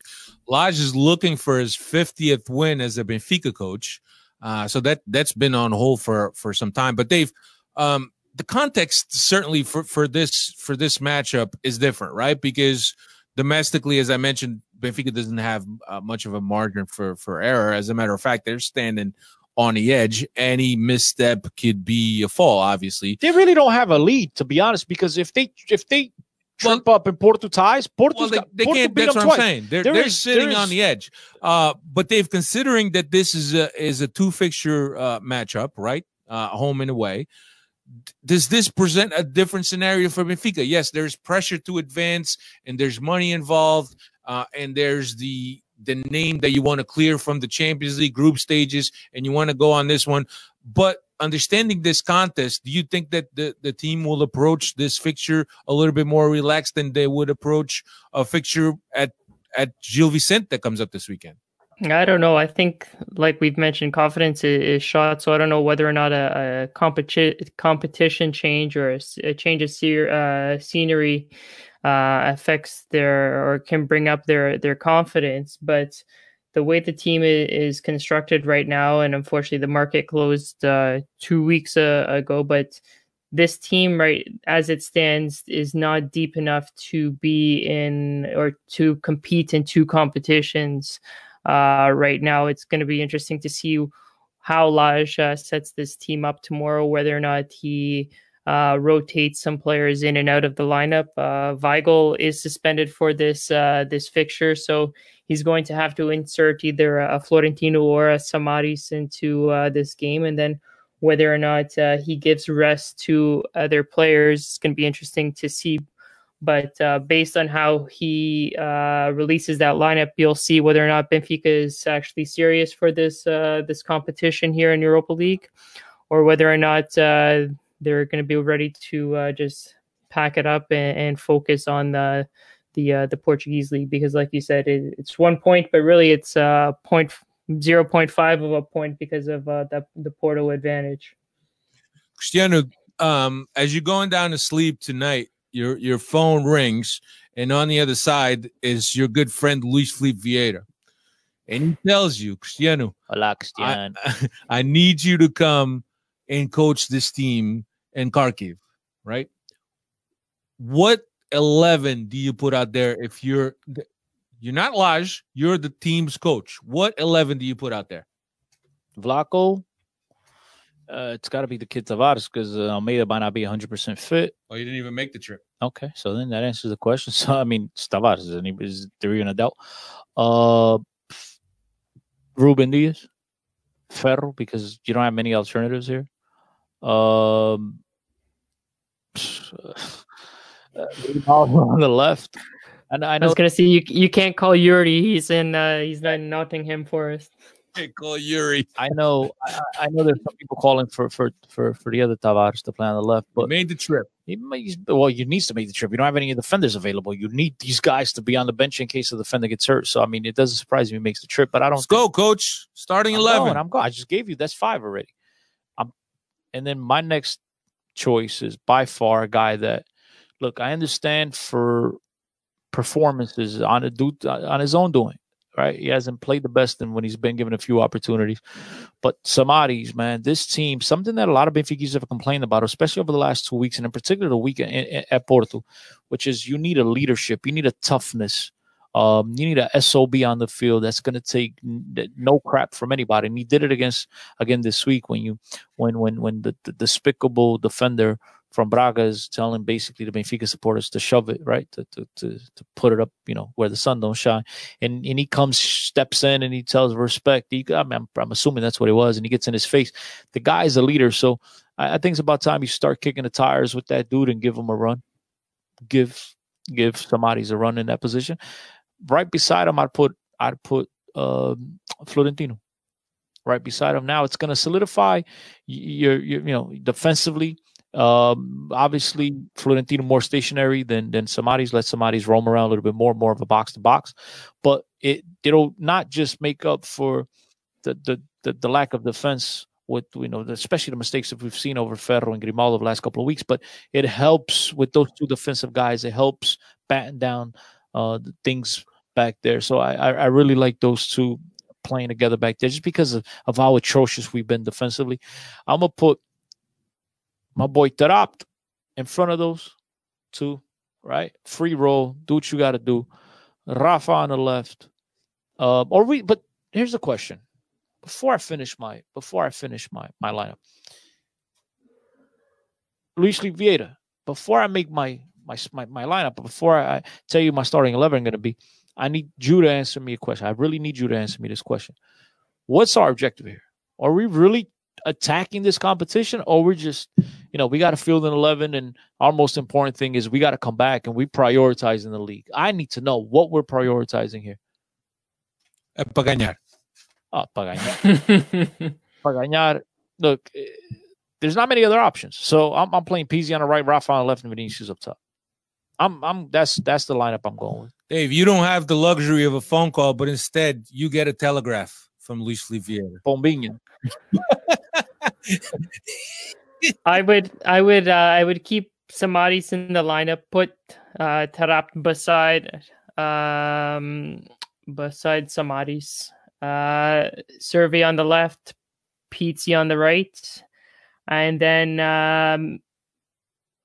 I: Lage is looking for his 50th win as a Benfica coach. Uh, so that that's been on hold for for some time. But Dave, um, the context certainly for for this for this matchup is different, right? Because domestically, as I mentioned, Benfica doesn't have uh, much of a margin for for error. As a matter of fact, they're standing on the edge. Any misstep could be a fall. Obviously,
J: They really don't have a lead, to be honest, because if they if they trip up in Porto ties, Porto's
I: well, they, they
J: Porto
I: can't.
J: beat
I: That's
J: them
I: what I'm
J: twice.
I: saying. They're
J: There
I: they're
J: is-
I: sitting on the edge. Uh, but they've considering that this is a is a two fixture uh, matchup, right? Uh, home and away. Does this present a different scenario for Benfica? Yes, there's pressure to advance, and there's money involved, uh, and there's the the name that you want to clear from the Champions League group stages, and you want to go on this one. But understanding this contest, do you think that the, the team will approach this fixture a little bit more relaxed than they would approach a fixture at at Gil Vicente that comes up this weekend?
K: I don't know. I think, like we've mentioned, confidence is, is shot. So I don't know whether or not a, a competi- competition change or a change of se- uh, scenery uh, affects their or can bring up their their confidence. But the way the team is, constructed right now, and unfortunately the market closed uh, two weeks uh, ago, but this team right as it stands is not deep enough to be in or to compete in two competitions uh, right now. It's going to be interesting to see how Lage uh, sets this team up tomorrow, whether or not he uh, rotate some players in and out of the lineup. Uh, Weigl is suspended for this uh, this fixture, so he's going to have to insert either a Florentino or a Samaris into uh, this game, and then whether or not uh, he gives rest to other players is going to be interesting to see. But uh, based on how he uh, releases that lineup, you'll see whether or not Benfica is actually serious for this this competition here in Europa League, or whether or not they're going to be ready to uh, just pack it up and, and focus on the the uh, the Portuguese league because, like you said, it, it's one point, but really it's uh, point zero point five of a point because of uh, the the Porto advantage.
I: Cristiano, um, as you're going down to sleep tonight, your your phone rings, and on the other side is your good friend Luis Felipe Vieira, and he tells you, Cristiano,
J: Hola,
I: I, (laughs) I need you to come and coach this team in Kharkiv, right? What eleven do you put out there if you're you're not Lage, you're the team's coach? What eleven do you put out there?
J: Vlaco. Uh, it's got to be the kid Tavares because uh, Almeida might not be 100% fit.
I: Oh, you didn't even make the trip.
J: Okay, so then that answers the question. (laughs) So I mean, it's Tavares is, any, is there even a doubt? Uh, Ruben Dias, Ferro because you don't have many alternatives here. Um, (laughs) on the left, and I know- I
K: was going to say you you can't call Yuri. He's in uh, he's not in Nottingham Forest. (laughs)
I: Hey, call Yuri.
J: I know I, I know there's some people calling for for for for the other Tavares to play on the left,
I: You
J: but
I: made the trip.
J: he makes, well, you needs to make the trip. You don't have any defenders available. You need these guys to be on the bench in case the defender gets hurt. So I mean, it doesn't surprise me he makes the trip, but I don't
I: Let's go, coach. Starting
J: I'm
I: eleven.
J: Going, I'm going. I just gave you that's five already. And then my next choice is by far a guy that, look, I understand for performances on a do on his own doing. Right, he hasn't played the best, when he's been given a few opportunities, but Samaris, man, this team, something that a lot of Benfica have complained about, especially over the last two weeks, and in particular the week at, at Porto, which is you need a leadership, you need a toughness, um, you need a SOB on the field that's going to take no crap from anybody. And he did it against again this week when you when when when the, the despicable defender from Braga is telling basically the Benfica supporters to shove it right? To, to to to put it up you know where the sun don't shine. And and he comes steps in and he tells respect. He, I mean, I'm, I'm assuming that's what it was and he gets in his face. The guy is a leader so I, I think it's about time you start kicking the tires with that dude and give him a run. Give give somebody's a run in that position right beside him I'd put I'd put um, Florentino right beside him now it's going to solidify your, your you know defensively um, obviously, Florentino more stationary than than Samaris. Let Samaris roam around a little bit more, more of a box to box. But it it'll not just make up for the the the, the lack of defense with you know especially the mistakes that we've seen over Ferro and Grimaldo the last couple of weeks. But it helps with those two defensive guys. It helps batten down uh, things back there. So I I, really like those two playing together back there just because of, of how atrocious we've been defensively. I'm gonna put my boy Taarabt in front of those two, right? Free roll, do what you got to do. Rafa on the left, uh, or we. But here's the question: before I finish my before I finish my my lineup, Luis Vieira. Before I make my my my, my lineup, But before I tell you my starting eleven going to be, I need you to answer me a question. I really need you to answer me this question. What's our objective here? Are we really attacking this competition or we're just you know we got to field an 11 and our most important thing is we got to come back and we prioritize in the league i need to know what we're prioritizing here
I: É para ganhar.
J: oh para ganhar para ganhar (laughs) look eh, there's not many other options so i'm, I'm playing Pizzi on the right Rafa on the left and Vinicius up top i'm i'm that's that's the lineup i'm going with
I: Dave, you don't have the luxury of a phone call, but instead you get a telegraph from Luis Felipe Vieira.
J: Bombinha. (laughs)
K: I would I would uh, I would keep Samaris in the lineup. Put uh, Taarabt beside um, beside Samaris. Uh, Cervi on the left, Pizzi on the right, and then um,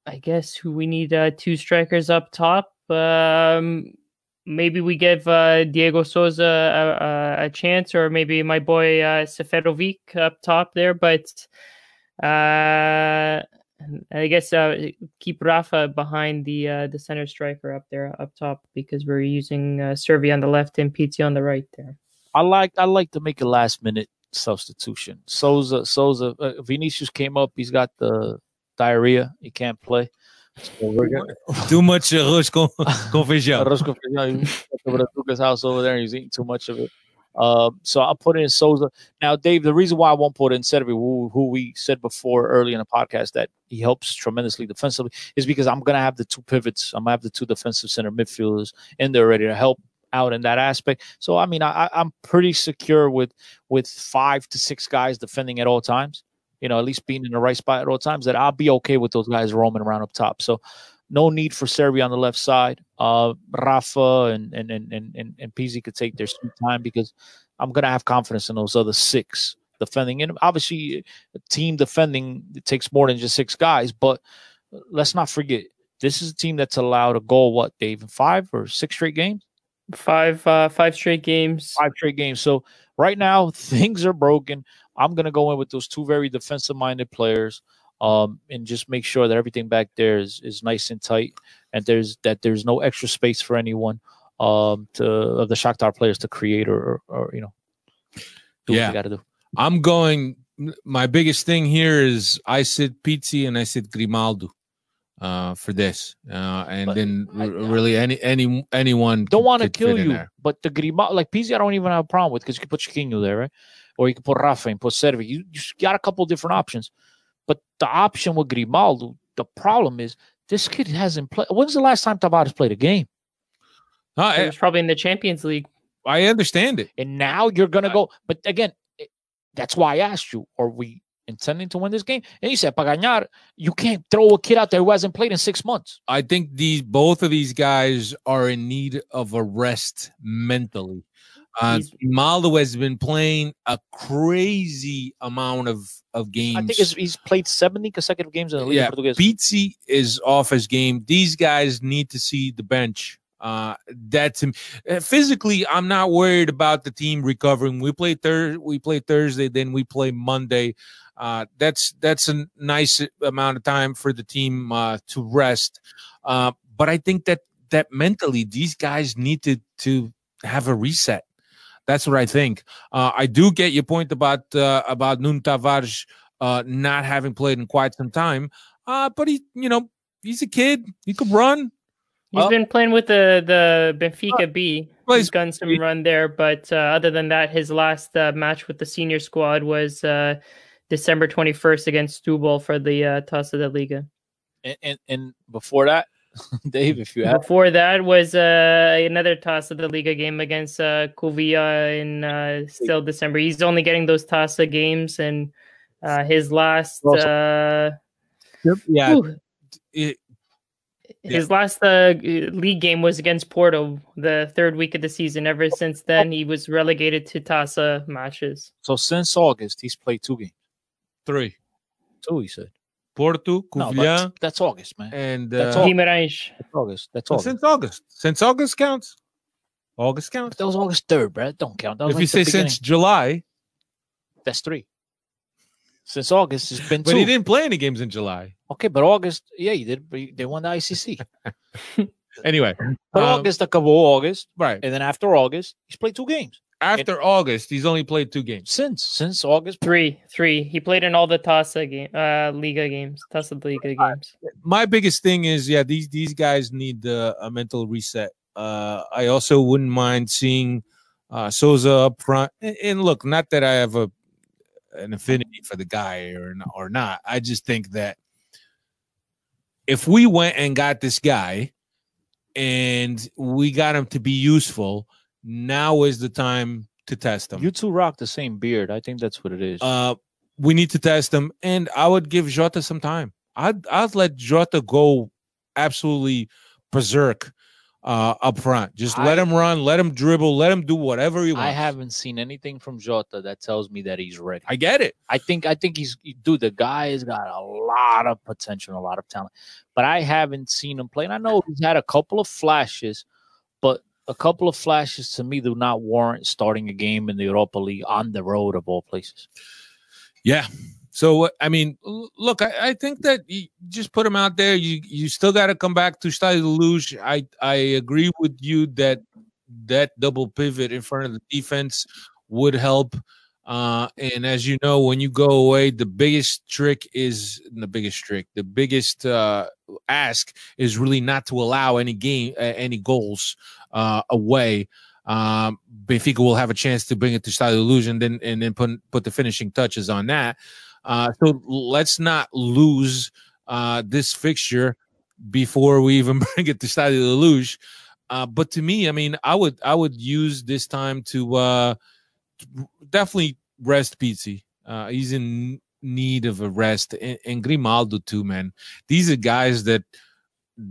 K: I guess who we need uh, two strikers up top. Um, maybe we give uh, Dyego Sousa a, a, a chance, or maybe my boy uh, Seferovic up top there. But uh, I guess uh, keep Rafa behind the uh, the center striker up there up top because we're using uh, Cervi on the left and Pizzi on the right there.
J: I like I like to make a last minute substitution. Sousa Souza uh, Vinicius came up. He's got the diarrhea. He can't play. So
I: Too much arroz com, (laughs) com feijão.
J: Arroz com feijão. Over to Tuca's house over there and he's eating too much of it. Um, so I'll put in Sousa. Now, Dave, the reason why I won't put in Cervi, who, who we said before early in the podcast that he helps tremendously defensively, is because I'm going to have the two pivots. I'm going to have the two defensive center midfielders in there ready to help out in that aspect. So, I mean, I, I'm pretty secure with with five to six guys defending at all times. You know, at least being in the right spot at all times. That I'll be okay with those guys roaming around up top. So, no need for Cervi on the left side. Uh, Rafa and and and and and Pizzi could take their sweet time because I'm gonna have confidence in those other six defending. And obviously, a team defending takes more than just six guys. But let's not forget, this is a team that's allowed a goal. What, Dave? in Five or six straight games?
K: Five uh, five straight games.
J: Five straight games. So right now (laughs) things are broken. I'm gonna go in with those two very defensive minded players um, and just make sure that everything back there is, is nice and tight, and there's that there's no extra space for anyone um, to of the Shakhtar players to create or, or, or you know do
I: Yeah.
J: what you got to do.
I: I'm going. My biggest thing here is I said Pizzi and I said Grimaldo uh, for this, uh, and
J: But
I: then
J: I-
I: r- really any any anyone
J: Don't want to kill you,
I: there.
J: but the Grima like Pizzi, I don't even have a problem with because you can put Chiquinho there, right? Or you can put Rafa and put Cervi. You, you got a couple different options, but the option with Grimaldo, the problem is this kid hasn't played. When's the last time Tavares played a game?
I: No,
K: It
I: I,
K: was probably in the Champions League.
I: I understand it.
J: and now you're gonna go. But again, that's why I asked you: Are we intending to win this game? And he said, "Para ganar, you can't throw a kid out there who hasn't played in six months."
I: I think these both of these guys are in need of a rest mentally. Uh,
K: He's-
I: Maldo has been playing a crazy amount of of games.
J: I think he's played seventy consecutive games in the league.
I: Yeah,
J: Portuguese.
I: Pizzi is off his game. These guys need to see the bench. Uh, that's him. Uh, physically, I'm not worried about the team recovering. We play Thursday. We play Thursday, then we play Monday. Uh, that's that's a nice amount of time for the team uh, to rest. Uh, but I think that that mentally, these guys need to to have a reset. That's what I think. Uh, I do get your point about uh, about Nuno Tavares uh, not having played in quite some time. Uh, but he, you know, he's a kid. He could run.
K: He's
I: Uh,
K: been playing with the the Benfica B.
I: plays-
K: He's gotten some run there, but uh, other than that, his last uh, match with the senior squad was uh, December twenty first against Setúbal for the uh, Taça da Liga.
J: and, and and before that, (laughs) Dave, if you have
K: Before that was uh, another Taça da Liga game against uh, in uh, still December. He's only getting those Taça games, and uh, his last uh,
I: Yeah,
K: whew,
I: it-
K: his last uh, league game was against Porto, the third week of the season. Ever since then, he was relegated to Taça matches.
J: so since August, he's played two games.
I: Three.
J: Two, he said.
I: Porto,
J: No,
I: Covilhã,
J: that's, that's August, man.
I: and
J: That's
I: uh,
J: all.
K: Guimarães.
J: That's August. That's
I: well,
J: August.
I: since August. Since August counts. August counts.
J: that was August third, bro. Don't count. That was
I: If
J: like
I: you say
J: beginning.
I: since July,
J: that's three. Since August, it's been
I: but
J: two.
I: he didn't play any games in July.
J: Okay, but August, yeah, you did. But they won the ICC. (laughs)
I: Anyway,
J: But
I: um,
J: August acabou August,
I: right
J: and then after August, he's played two games.
I: After August, he's only played two games.
J: Since since August,
K: Three, three. He played in all the Taça game, uh, Liga games, Taça Liga games.
I: my biggest thing is yeah these these guys need uh, a mental reset uh i also wouldn't mind seeing uh Sousa up front and, and look not that i have a an affinity for the guy or or not i just think that if we went and got this guy and we got him to be useful now is the time to test them.
J: you two rock the same beard. I think that's what it is.
I: uh, we need to test them, and I would give Jota some time. I'd I'd let Jota go absolutely berserk uh, up front. Just let him run, let him dribble, let him do whatever he wants.
J: I haven't seen anything from Jota that tells me that he's ready.
I: I get it.
J: I think I think he's dude. The guy has got a lot of potential, a lot of talent, but I haven't seen him play. And I know he's had a couple of flashes, a couple of flashes to me do not warrant starting a game in the Europa League on the road of all places.
I: Yeah, So uh, I mean, look, I, I think that you just put him out there. You you still got to come back to Stade de Luge. I I agree with you that that double pivot in front of the defense would help. Uh, and as you know, when you go away, the biggest trick is the biggest trick. The biggest uh, ask is really not to allow any game, uh, any goals uh, away. Um, Benfica will have a chance to bring it to Stade Illusion, then and then put put the finishing touches on that. Uh, so let's not lose uh, this fixture before we even (laughs) bring it to Stade de Luge. Uh, but to me, I mean, I would I would use this time to uh, definitely rest Pizzi. Uh, he's in need of a rest, and, and Grimaldo too, man. These are guys that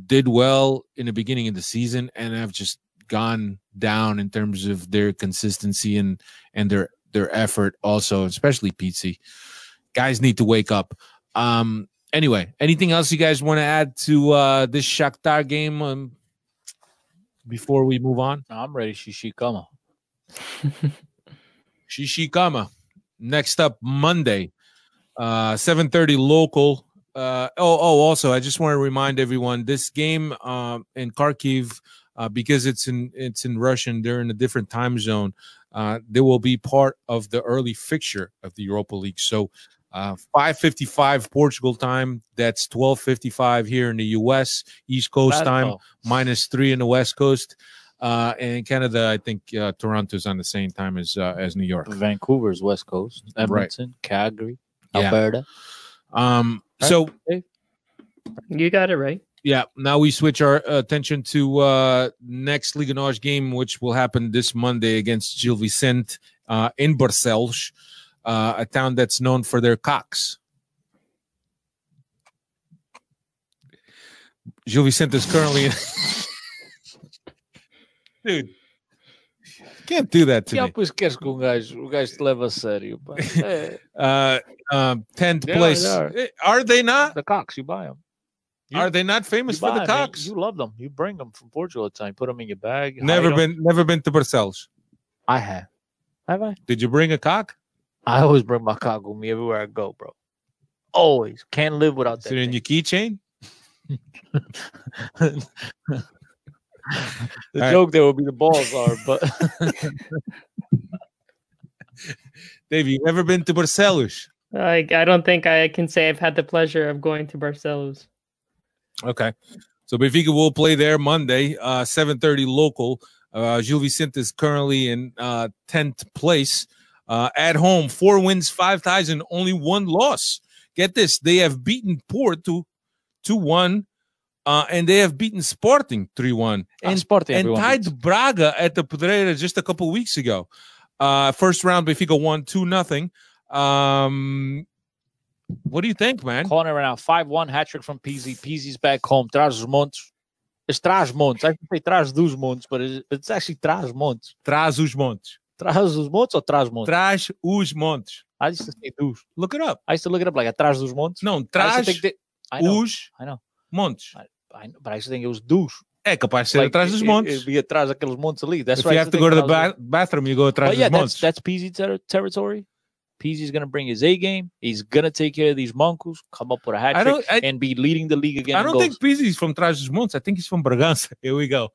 I: did well in the beginning of the season and have just gone down in terms of their consistency and and their their effort also, especially Pizzi. Guys need to wake up. Um anyway, anything else you guys want to add to uh this Shakhtar game um, before we move on?
J: I'm ready, Shishikama. (laughs)
I: Shishikama. Next up Monday, uh 7:30 local. Uh oh oh also I just want to remind everyone this game um in Kharkiv uh, because it's in it's in Russian they're in a different time zone. Uh, they will be part of the early fixture of the Europa League. So uh 5:55 Portugal time, that's 12:55 here in the US, East Coast time, minus 3 in the West Coast. Uh, and in Canada, I think uh, Toronto's on the same time as uh, as New York.
J: Vancouver's West Coast, Edmonton, Calgary,
I: Yeah.
J: Alberta.
I: Um, so
K: You got it right.
I: yeah, now we switch our attention to uh next Liga NOS game, which will happen this Monday against Gil Vicente uh, in Barcelos, uh, a town that's known for their cocks. Gil Vicente is currently (laughs) dude. Can't do that to
J: Já
I: me.
J: pois queres que um gajo, o gajo te leva a sério. pá. (laughs) É,
I: Uh, um, tenth
J: They are,
I: place.
J: they are.
I: Eh, Are they not?
J: the cocks, you buy them. You-
I: Are they not famous for
J: the
I: the
J: 'em,
I: cocks?
J: You love them. You bring them from Portugal all the time. Put them in your bag. Never
I: Never
J: 'em.
I: been, never been to Barcelos.
J: I have. Have I?
I: Did you bring a cock?
J: I always bring my cock with me everywhere I go, bro. Always. Can't live without
I: Is
J: that.
I: it in your keychain? (laughs)
J: the
I: Alright.
J: joke there would be the balls are, but (laughs)
I: Dave, you ever been to Barcelos?
K: Like I don't think I can say I've had the pleasure of going to Barcelos.
I: Okay. So Benfica will play there Monday, uh, 7.30 local. Uh, Gil Vicente is currently in uh, 10th place. Uh, at home, four wins, five ties, and only one loss. Get this. They have beaten Porto 2-1, uh, and they have beaten Sporting 3-1.
J: and
I: And,
J: Sporting,
I: and tied
J: beats.
I: Braga at the Pedreira just a couple weeks ago. Uh, first round, Benfica won 2 nothing. Um, what do you think, man?
J: it right now. 5 1 hat trick from Pizzi. Pizzi's back home. Traz montes. It's Traz montes. I can say Traz dos montes, but it's, it's actually Traz montes.
I: Traz os montes.
J: Traz os montes or Traz montes?
I: Traz os montes.
J: I used to say dos.
I: Look it up.
J: I used to look it up like Traz dos montes.
I: Não,
J: I used
I: traz
J: to think that, I know,
I: os
J: I know.
I: montes.
J: I know, but I used to think it was dos.
I: É capaz de ser
J: Like,
I: atrás dos
J: it-
I: montes.
J: It'd be atrás daqueles montes ali. That's
I: if
J: right.
I: you have to go to the ba- bathroom, you go atrás
J: But yeah,
I: dos
J: that's
I: montes.
J: that's Pizzi ter- territory. Pizzi's gonna bring his A game. He's gonna take care of these moncos, come up with a hat
I: I
J: trick.
I: I,
J: and be leading the league again.
I: I don't
J: goals.
I: think Pizzi's from Trás dos Montes. I think he's from Bragança. (laughs) Here we go.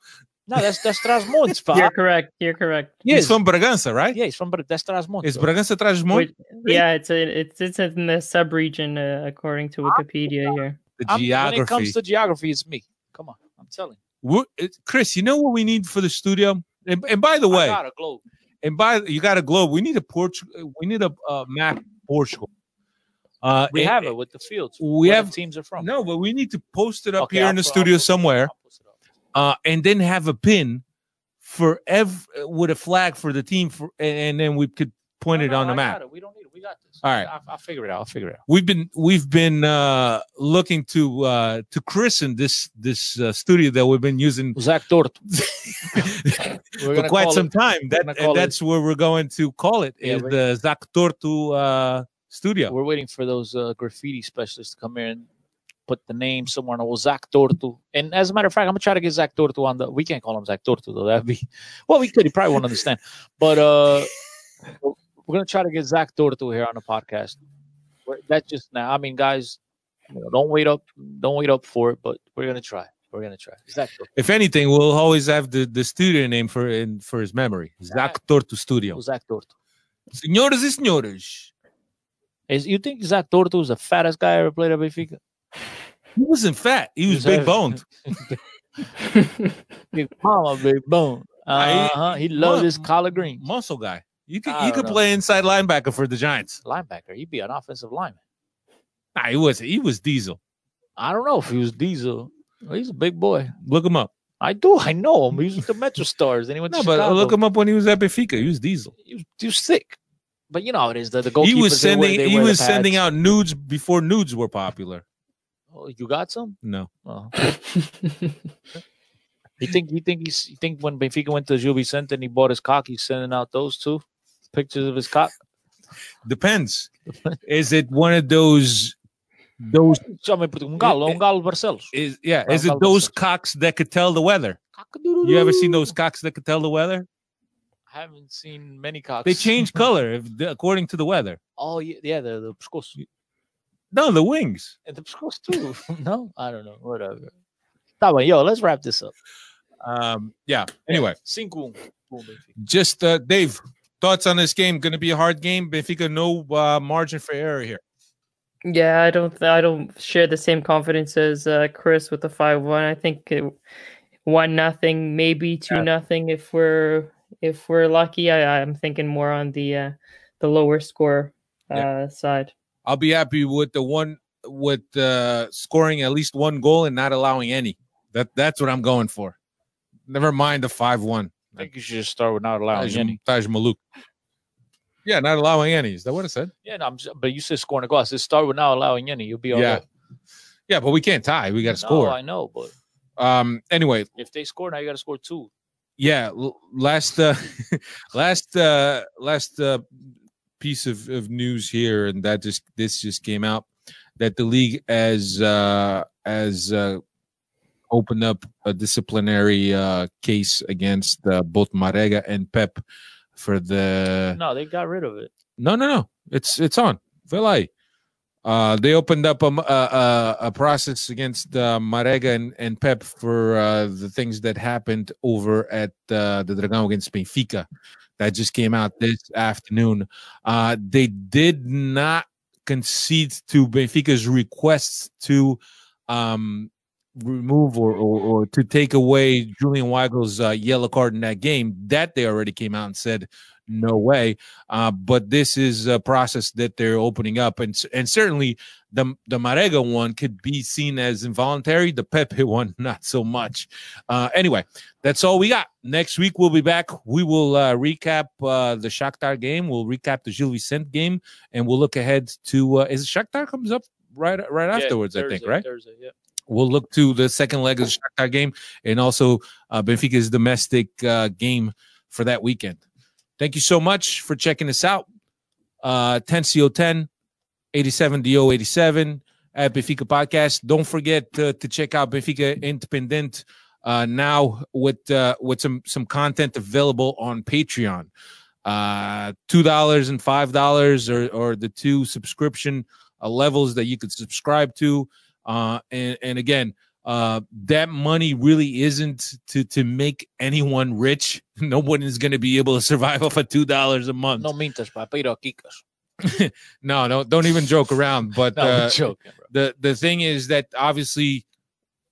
J: no, that's that's Traz Montes. pal. (laughs)
K: You're correct. You're correct.
J: Yes.
I: He's from Bragança, right?
J: Yeah, he's from Bra- that's Traz Montes.
I: Is. Bragança Trás dos Montes?
K: Yeah, it's a, it's it's in the sub-region uh, according to Wikipedia here.
I: The
J: I'm- When it comes to geography, it's me. Come on, I'm telling you.
I: Chris, you know what we need for the studio? And, and by the way,
J: got a globe.
I: and by you got a globe. We need a Portugal. We need a uh, map Portugal. Uh,
J: We
I: and-
J: have it with the fields.
I: we
J: where
I: have-
J: the teams are from.
I: No, but we need to post it up
J: Okay,
I: here
J: I'll
I: in the
J: put-
I: studio
J: post it up.
I: somewhere. Uh, and then have a pin for ev with a flag for the team for, and, and then we could point
J: No, no,
I: on the
J: I
I: map.
J: got it. We don't need it. We got this.
I: All right.
J: I'll, I'll figure it out. I'll figure it out.
I: We've been we've been uh, looking to uh, to christen this this uh, studio that we've been using
J: Zach Torto. (laughs)
I: for quite some
J: it-
I: time. That
J: gonna call
I: and
J: it-
I: that's where we're going to call it
J: Yeah,
I: is
J: we're-
I: the Zach Tortu uh, studio.
J: We're waiting for those uh, graffiti specialists to come here and put the name somewhere. And Zach Torto. And as a matter of fact, I'm gonna try to get Zach Torto on the. We can't call him Zach Torto though. That'd be. Well, we could. He probably won't understand. But uh, we're gonna try to get Zach Torto here on the podcast. we're, that's just now. I mean, guys, you know, don't wait up, don't wait up for it, but we're gonna try. We're gonna try. Exactly.
I: If anything, we'll always have the, the studio name for in for his memory. Zach Torto Studio.
J: Zach Torto.
I: Senhoras e senhores.
J: Is you think Zach Torto was the fattest guy ever played at Benfica?
I: He wasn't fat. He was big boned. (laughs)
J: big mama, big bone. Uh-huh. He loved his collard green.
I: Muscle guy. You could
J: I
I: you could
J: know.
I: play inside linebacker for the Giants.
J: Linebacker. He'd be an offensive lineman.
I: Nah, he was he was diesel.
J: I don't know if he was Diesel. He's a big boy.
I: Look him up.
J: I do. I know him. He was with the Metro Stars. Then he went
I: No, but
J: Chicago.
I: look him up when he was at Benfica. He was diesel.
J: He was, he was sick. But you know how it is. The, the goalkeepers.
I: He was
J: they wear-
I: sending
J: they
I: he was sending out nudes before nudes were popular.
J: Oh, you got some?
I: No.
J: Oh. you think you think he's you think when Benfica went to Gil Vicente and he bought his cock, he's sending out those two pictures of his cock?
I: Depends. Is it one of those those
J: Chama um galo, um galo Barcelos.
I: is yeah, is it those
J: Barcelos.
I: cocks that could tell the weather? You ever seen those cocks that could tell the weather?
J: I haven't seen many cocks.
I: They change color if, according to the weather.
J: Oh yeah, yeah, the the pescoço.
I: No, the wings.
J: And the pescoço too. (laughs) no, I don't know. Whatever. Tá bem, yo, let's wrap this up.
I: Um, yeah. Anyway,
J: Cinco um.
I: Just uh, Dave, thoughts on this game? Going to be a hard game. Benfica, no uh, margin for error here.
K: Yeah, I don't. I don't share the same confidence as uh, Chris with the five one. I think it, one nothing, maybe two nothing if we're if we're lucky. I, I'm thinking more on the uh, the lower score uh,
I: Yeah.
K: side.
I: I'll be happy with the one with uh, scoring at least one goal and not allowing any. That that's what I'm going for. Never mind the five one.
J: I think you should just start with not allowing
I: Taj,
J: any.
I: Taj Maluk. Yeah, not allowing any. Is that what I said?
J: Yeah, no, I'm, but you said scoring a goal. I said start with not allowing any. You'll be all
I: yeah.
J: right.
I: Yeah, but we can't tie. We got to
J: No,
I: score.
J: I know, but
I: Um. Anyway,
J: if they score now, you got to score two.
I: yeah. l- Last, uh, (laughs) last, uh, last uh, piece of, of news here, and that just this just came out that the league has uh, has uh, opened up a disciplinary uh, case against uh, both Marega and Pepe for the
J: No, they got rid of it.
I: No, no, no. It's it's on. Vilay. Uh, they opened up a a process against uh, Marega and, and Pepe for uh, the things that happened over at uh, the Dragão against Benfica. That just came out this afternoon. Uh, they did not concede to Benfica's requests to um, remove or, or, or to take away Julian Weigl's uh, yellow card in that game. That they already came out and said no way. Uh, but this is a process that they're opening up, and and certainly the the Marega one could be seen as involuntary. The Pepe (laughs) one, not so much. Uh, anyway, that's all we got. Next week we'll be back. We will uh, recap uh, the Shakhtar game. We'll recap the Gil Vicente game, and we'll look ahead to uh, is Shakhtar comes up right right
J: Yeah,
I: afterwards. I think right.
J: Thursday, yeah.
I: We'll look to the second leg of the Shakhtar game and also uh, Benfica's domestic uh, game for that weekend. Thank you so much for checking us out. Uh, Tencio 10, 87 DO 87 at Benfica Podcast. Don't forget to, to check out Benfica Independent uh, now with uh, with some some content available on Patreon. Uh, two dollars and five dollars, or or the two subscription uh, levels that you could subscribe to. Uh, and and again, uh, that money really isn't to to make anyone rich. (laughs) No one is going to be able to survive off of two dollars a month.
J: No mintas, papiro kikos. (laughs)
I: no, no, don't even joke around. But
J: No,
I: uh,
J: joking,
I: the the thing is that obviously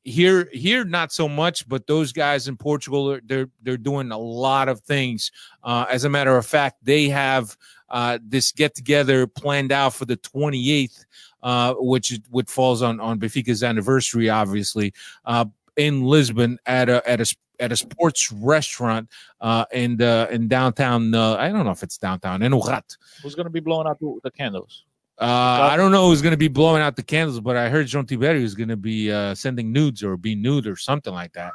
I: here here not so much, but those guys in Portugal are, they're they're doing a lot of things. Uh, as a matter of fact, they have uh, this get together planned out for the 28th, uh, which which falls on on Benfica's anniversary, obviously, uh, in Lisbon at a at a at a sports restaurant uh, in the in downtown. Uh, I don't know if it's downtown in Urat.
J: Who's going to be blowing out the, the candles?
I: Uh, I don't know who's going to be blowing out the candles, but I heard Jean Tiberi is going to be uh, sending nudes or be nude or something like that.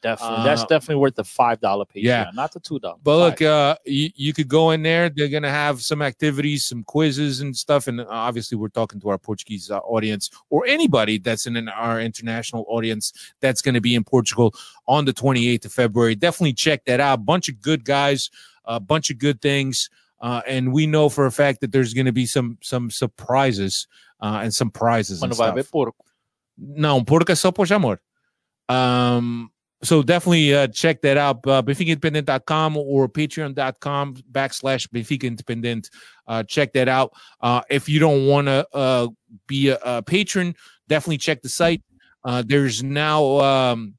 J: Definitely, that's
I: Uh,
J: definitely worth the five dollar Patreon,
I: Yeah.
J: not the two dollar.
I: But look, uh, you, you could go in there. They're going to have some activities, some quizzes and stuff. And obviously, we're talking to our Portuguese uh, audience or anybody that's in an, our international audience that's going to be in Portugal on the 28th of February. Definitely check that out. Bunch of good guys, a bunch of good things. Uh, and we know for a fact that there's going to be some some surprises uh, and some prizes.
J: Mano,
I: and
J: vai haver porco.
I: Não, porco é só por amor. Um, so definitely uh, check that out. Uh, BenficaIndependent.com or patreon.com backslash Benfica Independent. Uh, check that out. Uh, if you don't want to uh, be a, a patron, definitely check the site. Uh, there's now um,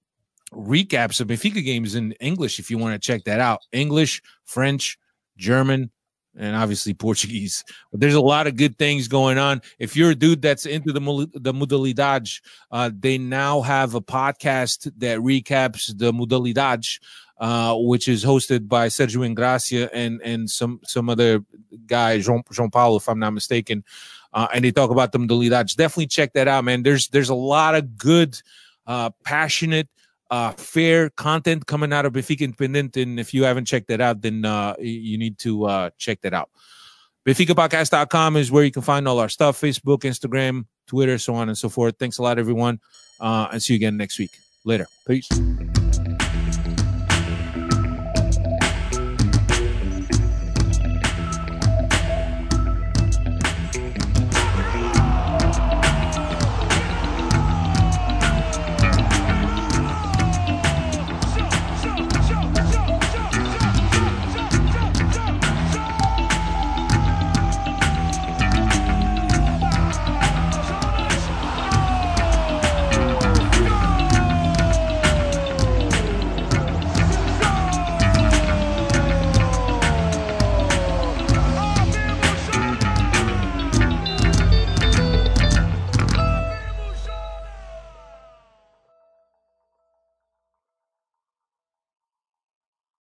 I: recaps of Benfica games in English if you want to check that out. English, French, German, and obviously Portuguese. But there's a lot of good things going on. If you're a dude that's into the the modalidade, uh, they now have a podcast that recaps the modalidade, uh, which is hosted by Sergio Ingracia and and some some other guy, Jean, Jean Paulo, if I'm not mistaken. Uh, and they talk about the modalidades. Definitely check that out, man. There's there's a lot of good, uh, passionate uh, fair content coming out of Benfica Independent. And if you haven't checked that out, then uh, you need to uh, check that out. BenficaPodcast.com is where you can find all our stuff Facebook, Instagram, Twitter, so on and so forth. Thanks a lot, everyone. Uh, and see you again next week. Later. Peace.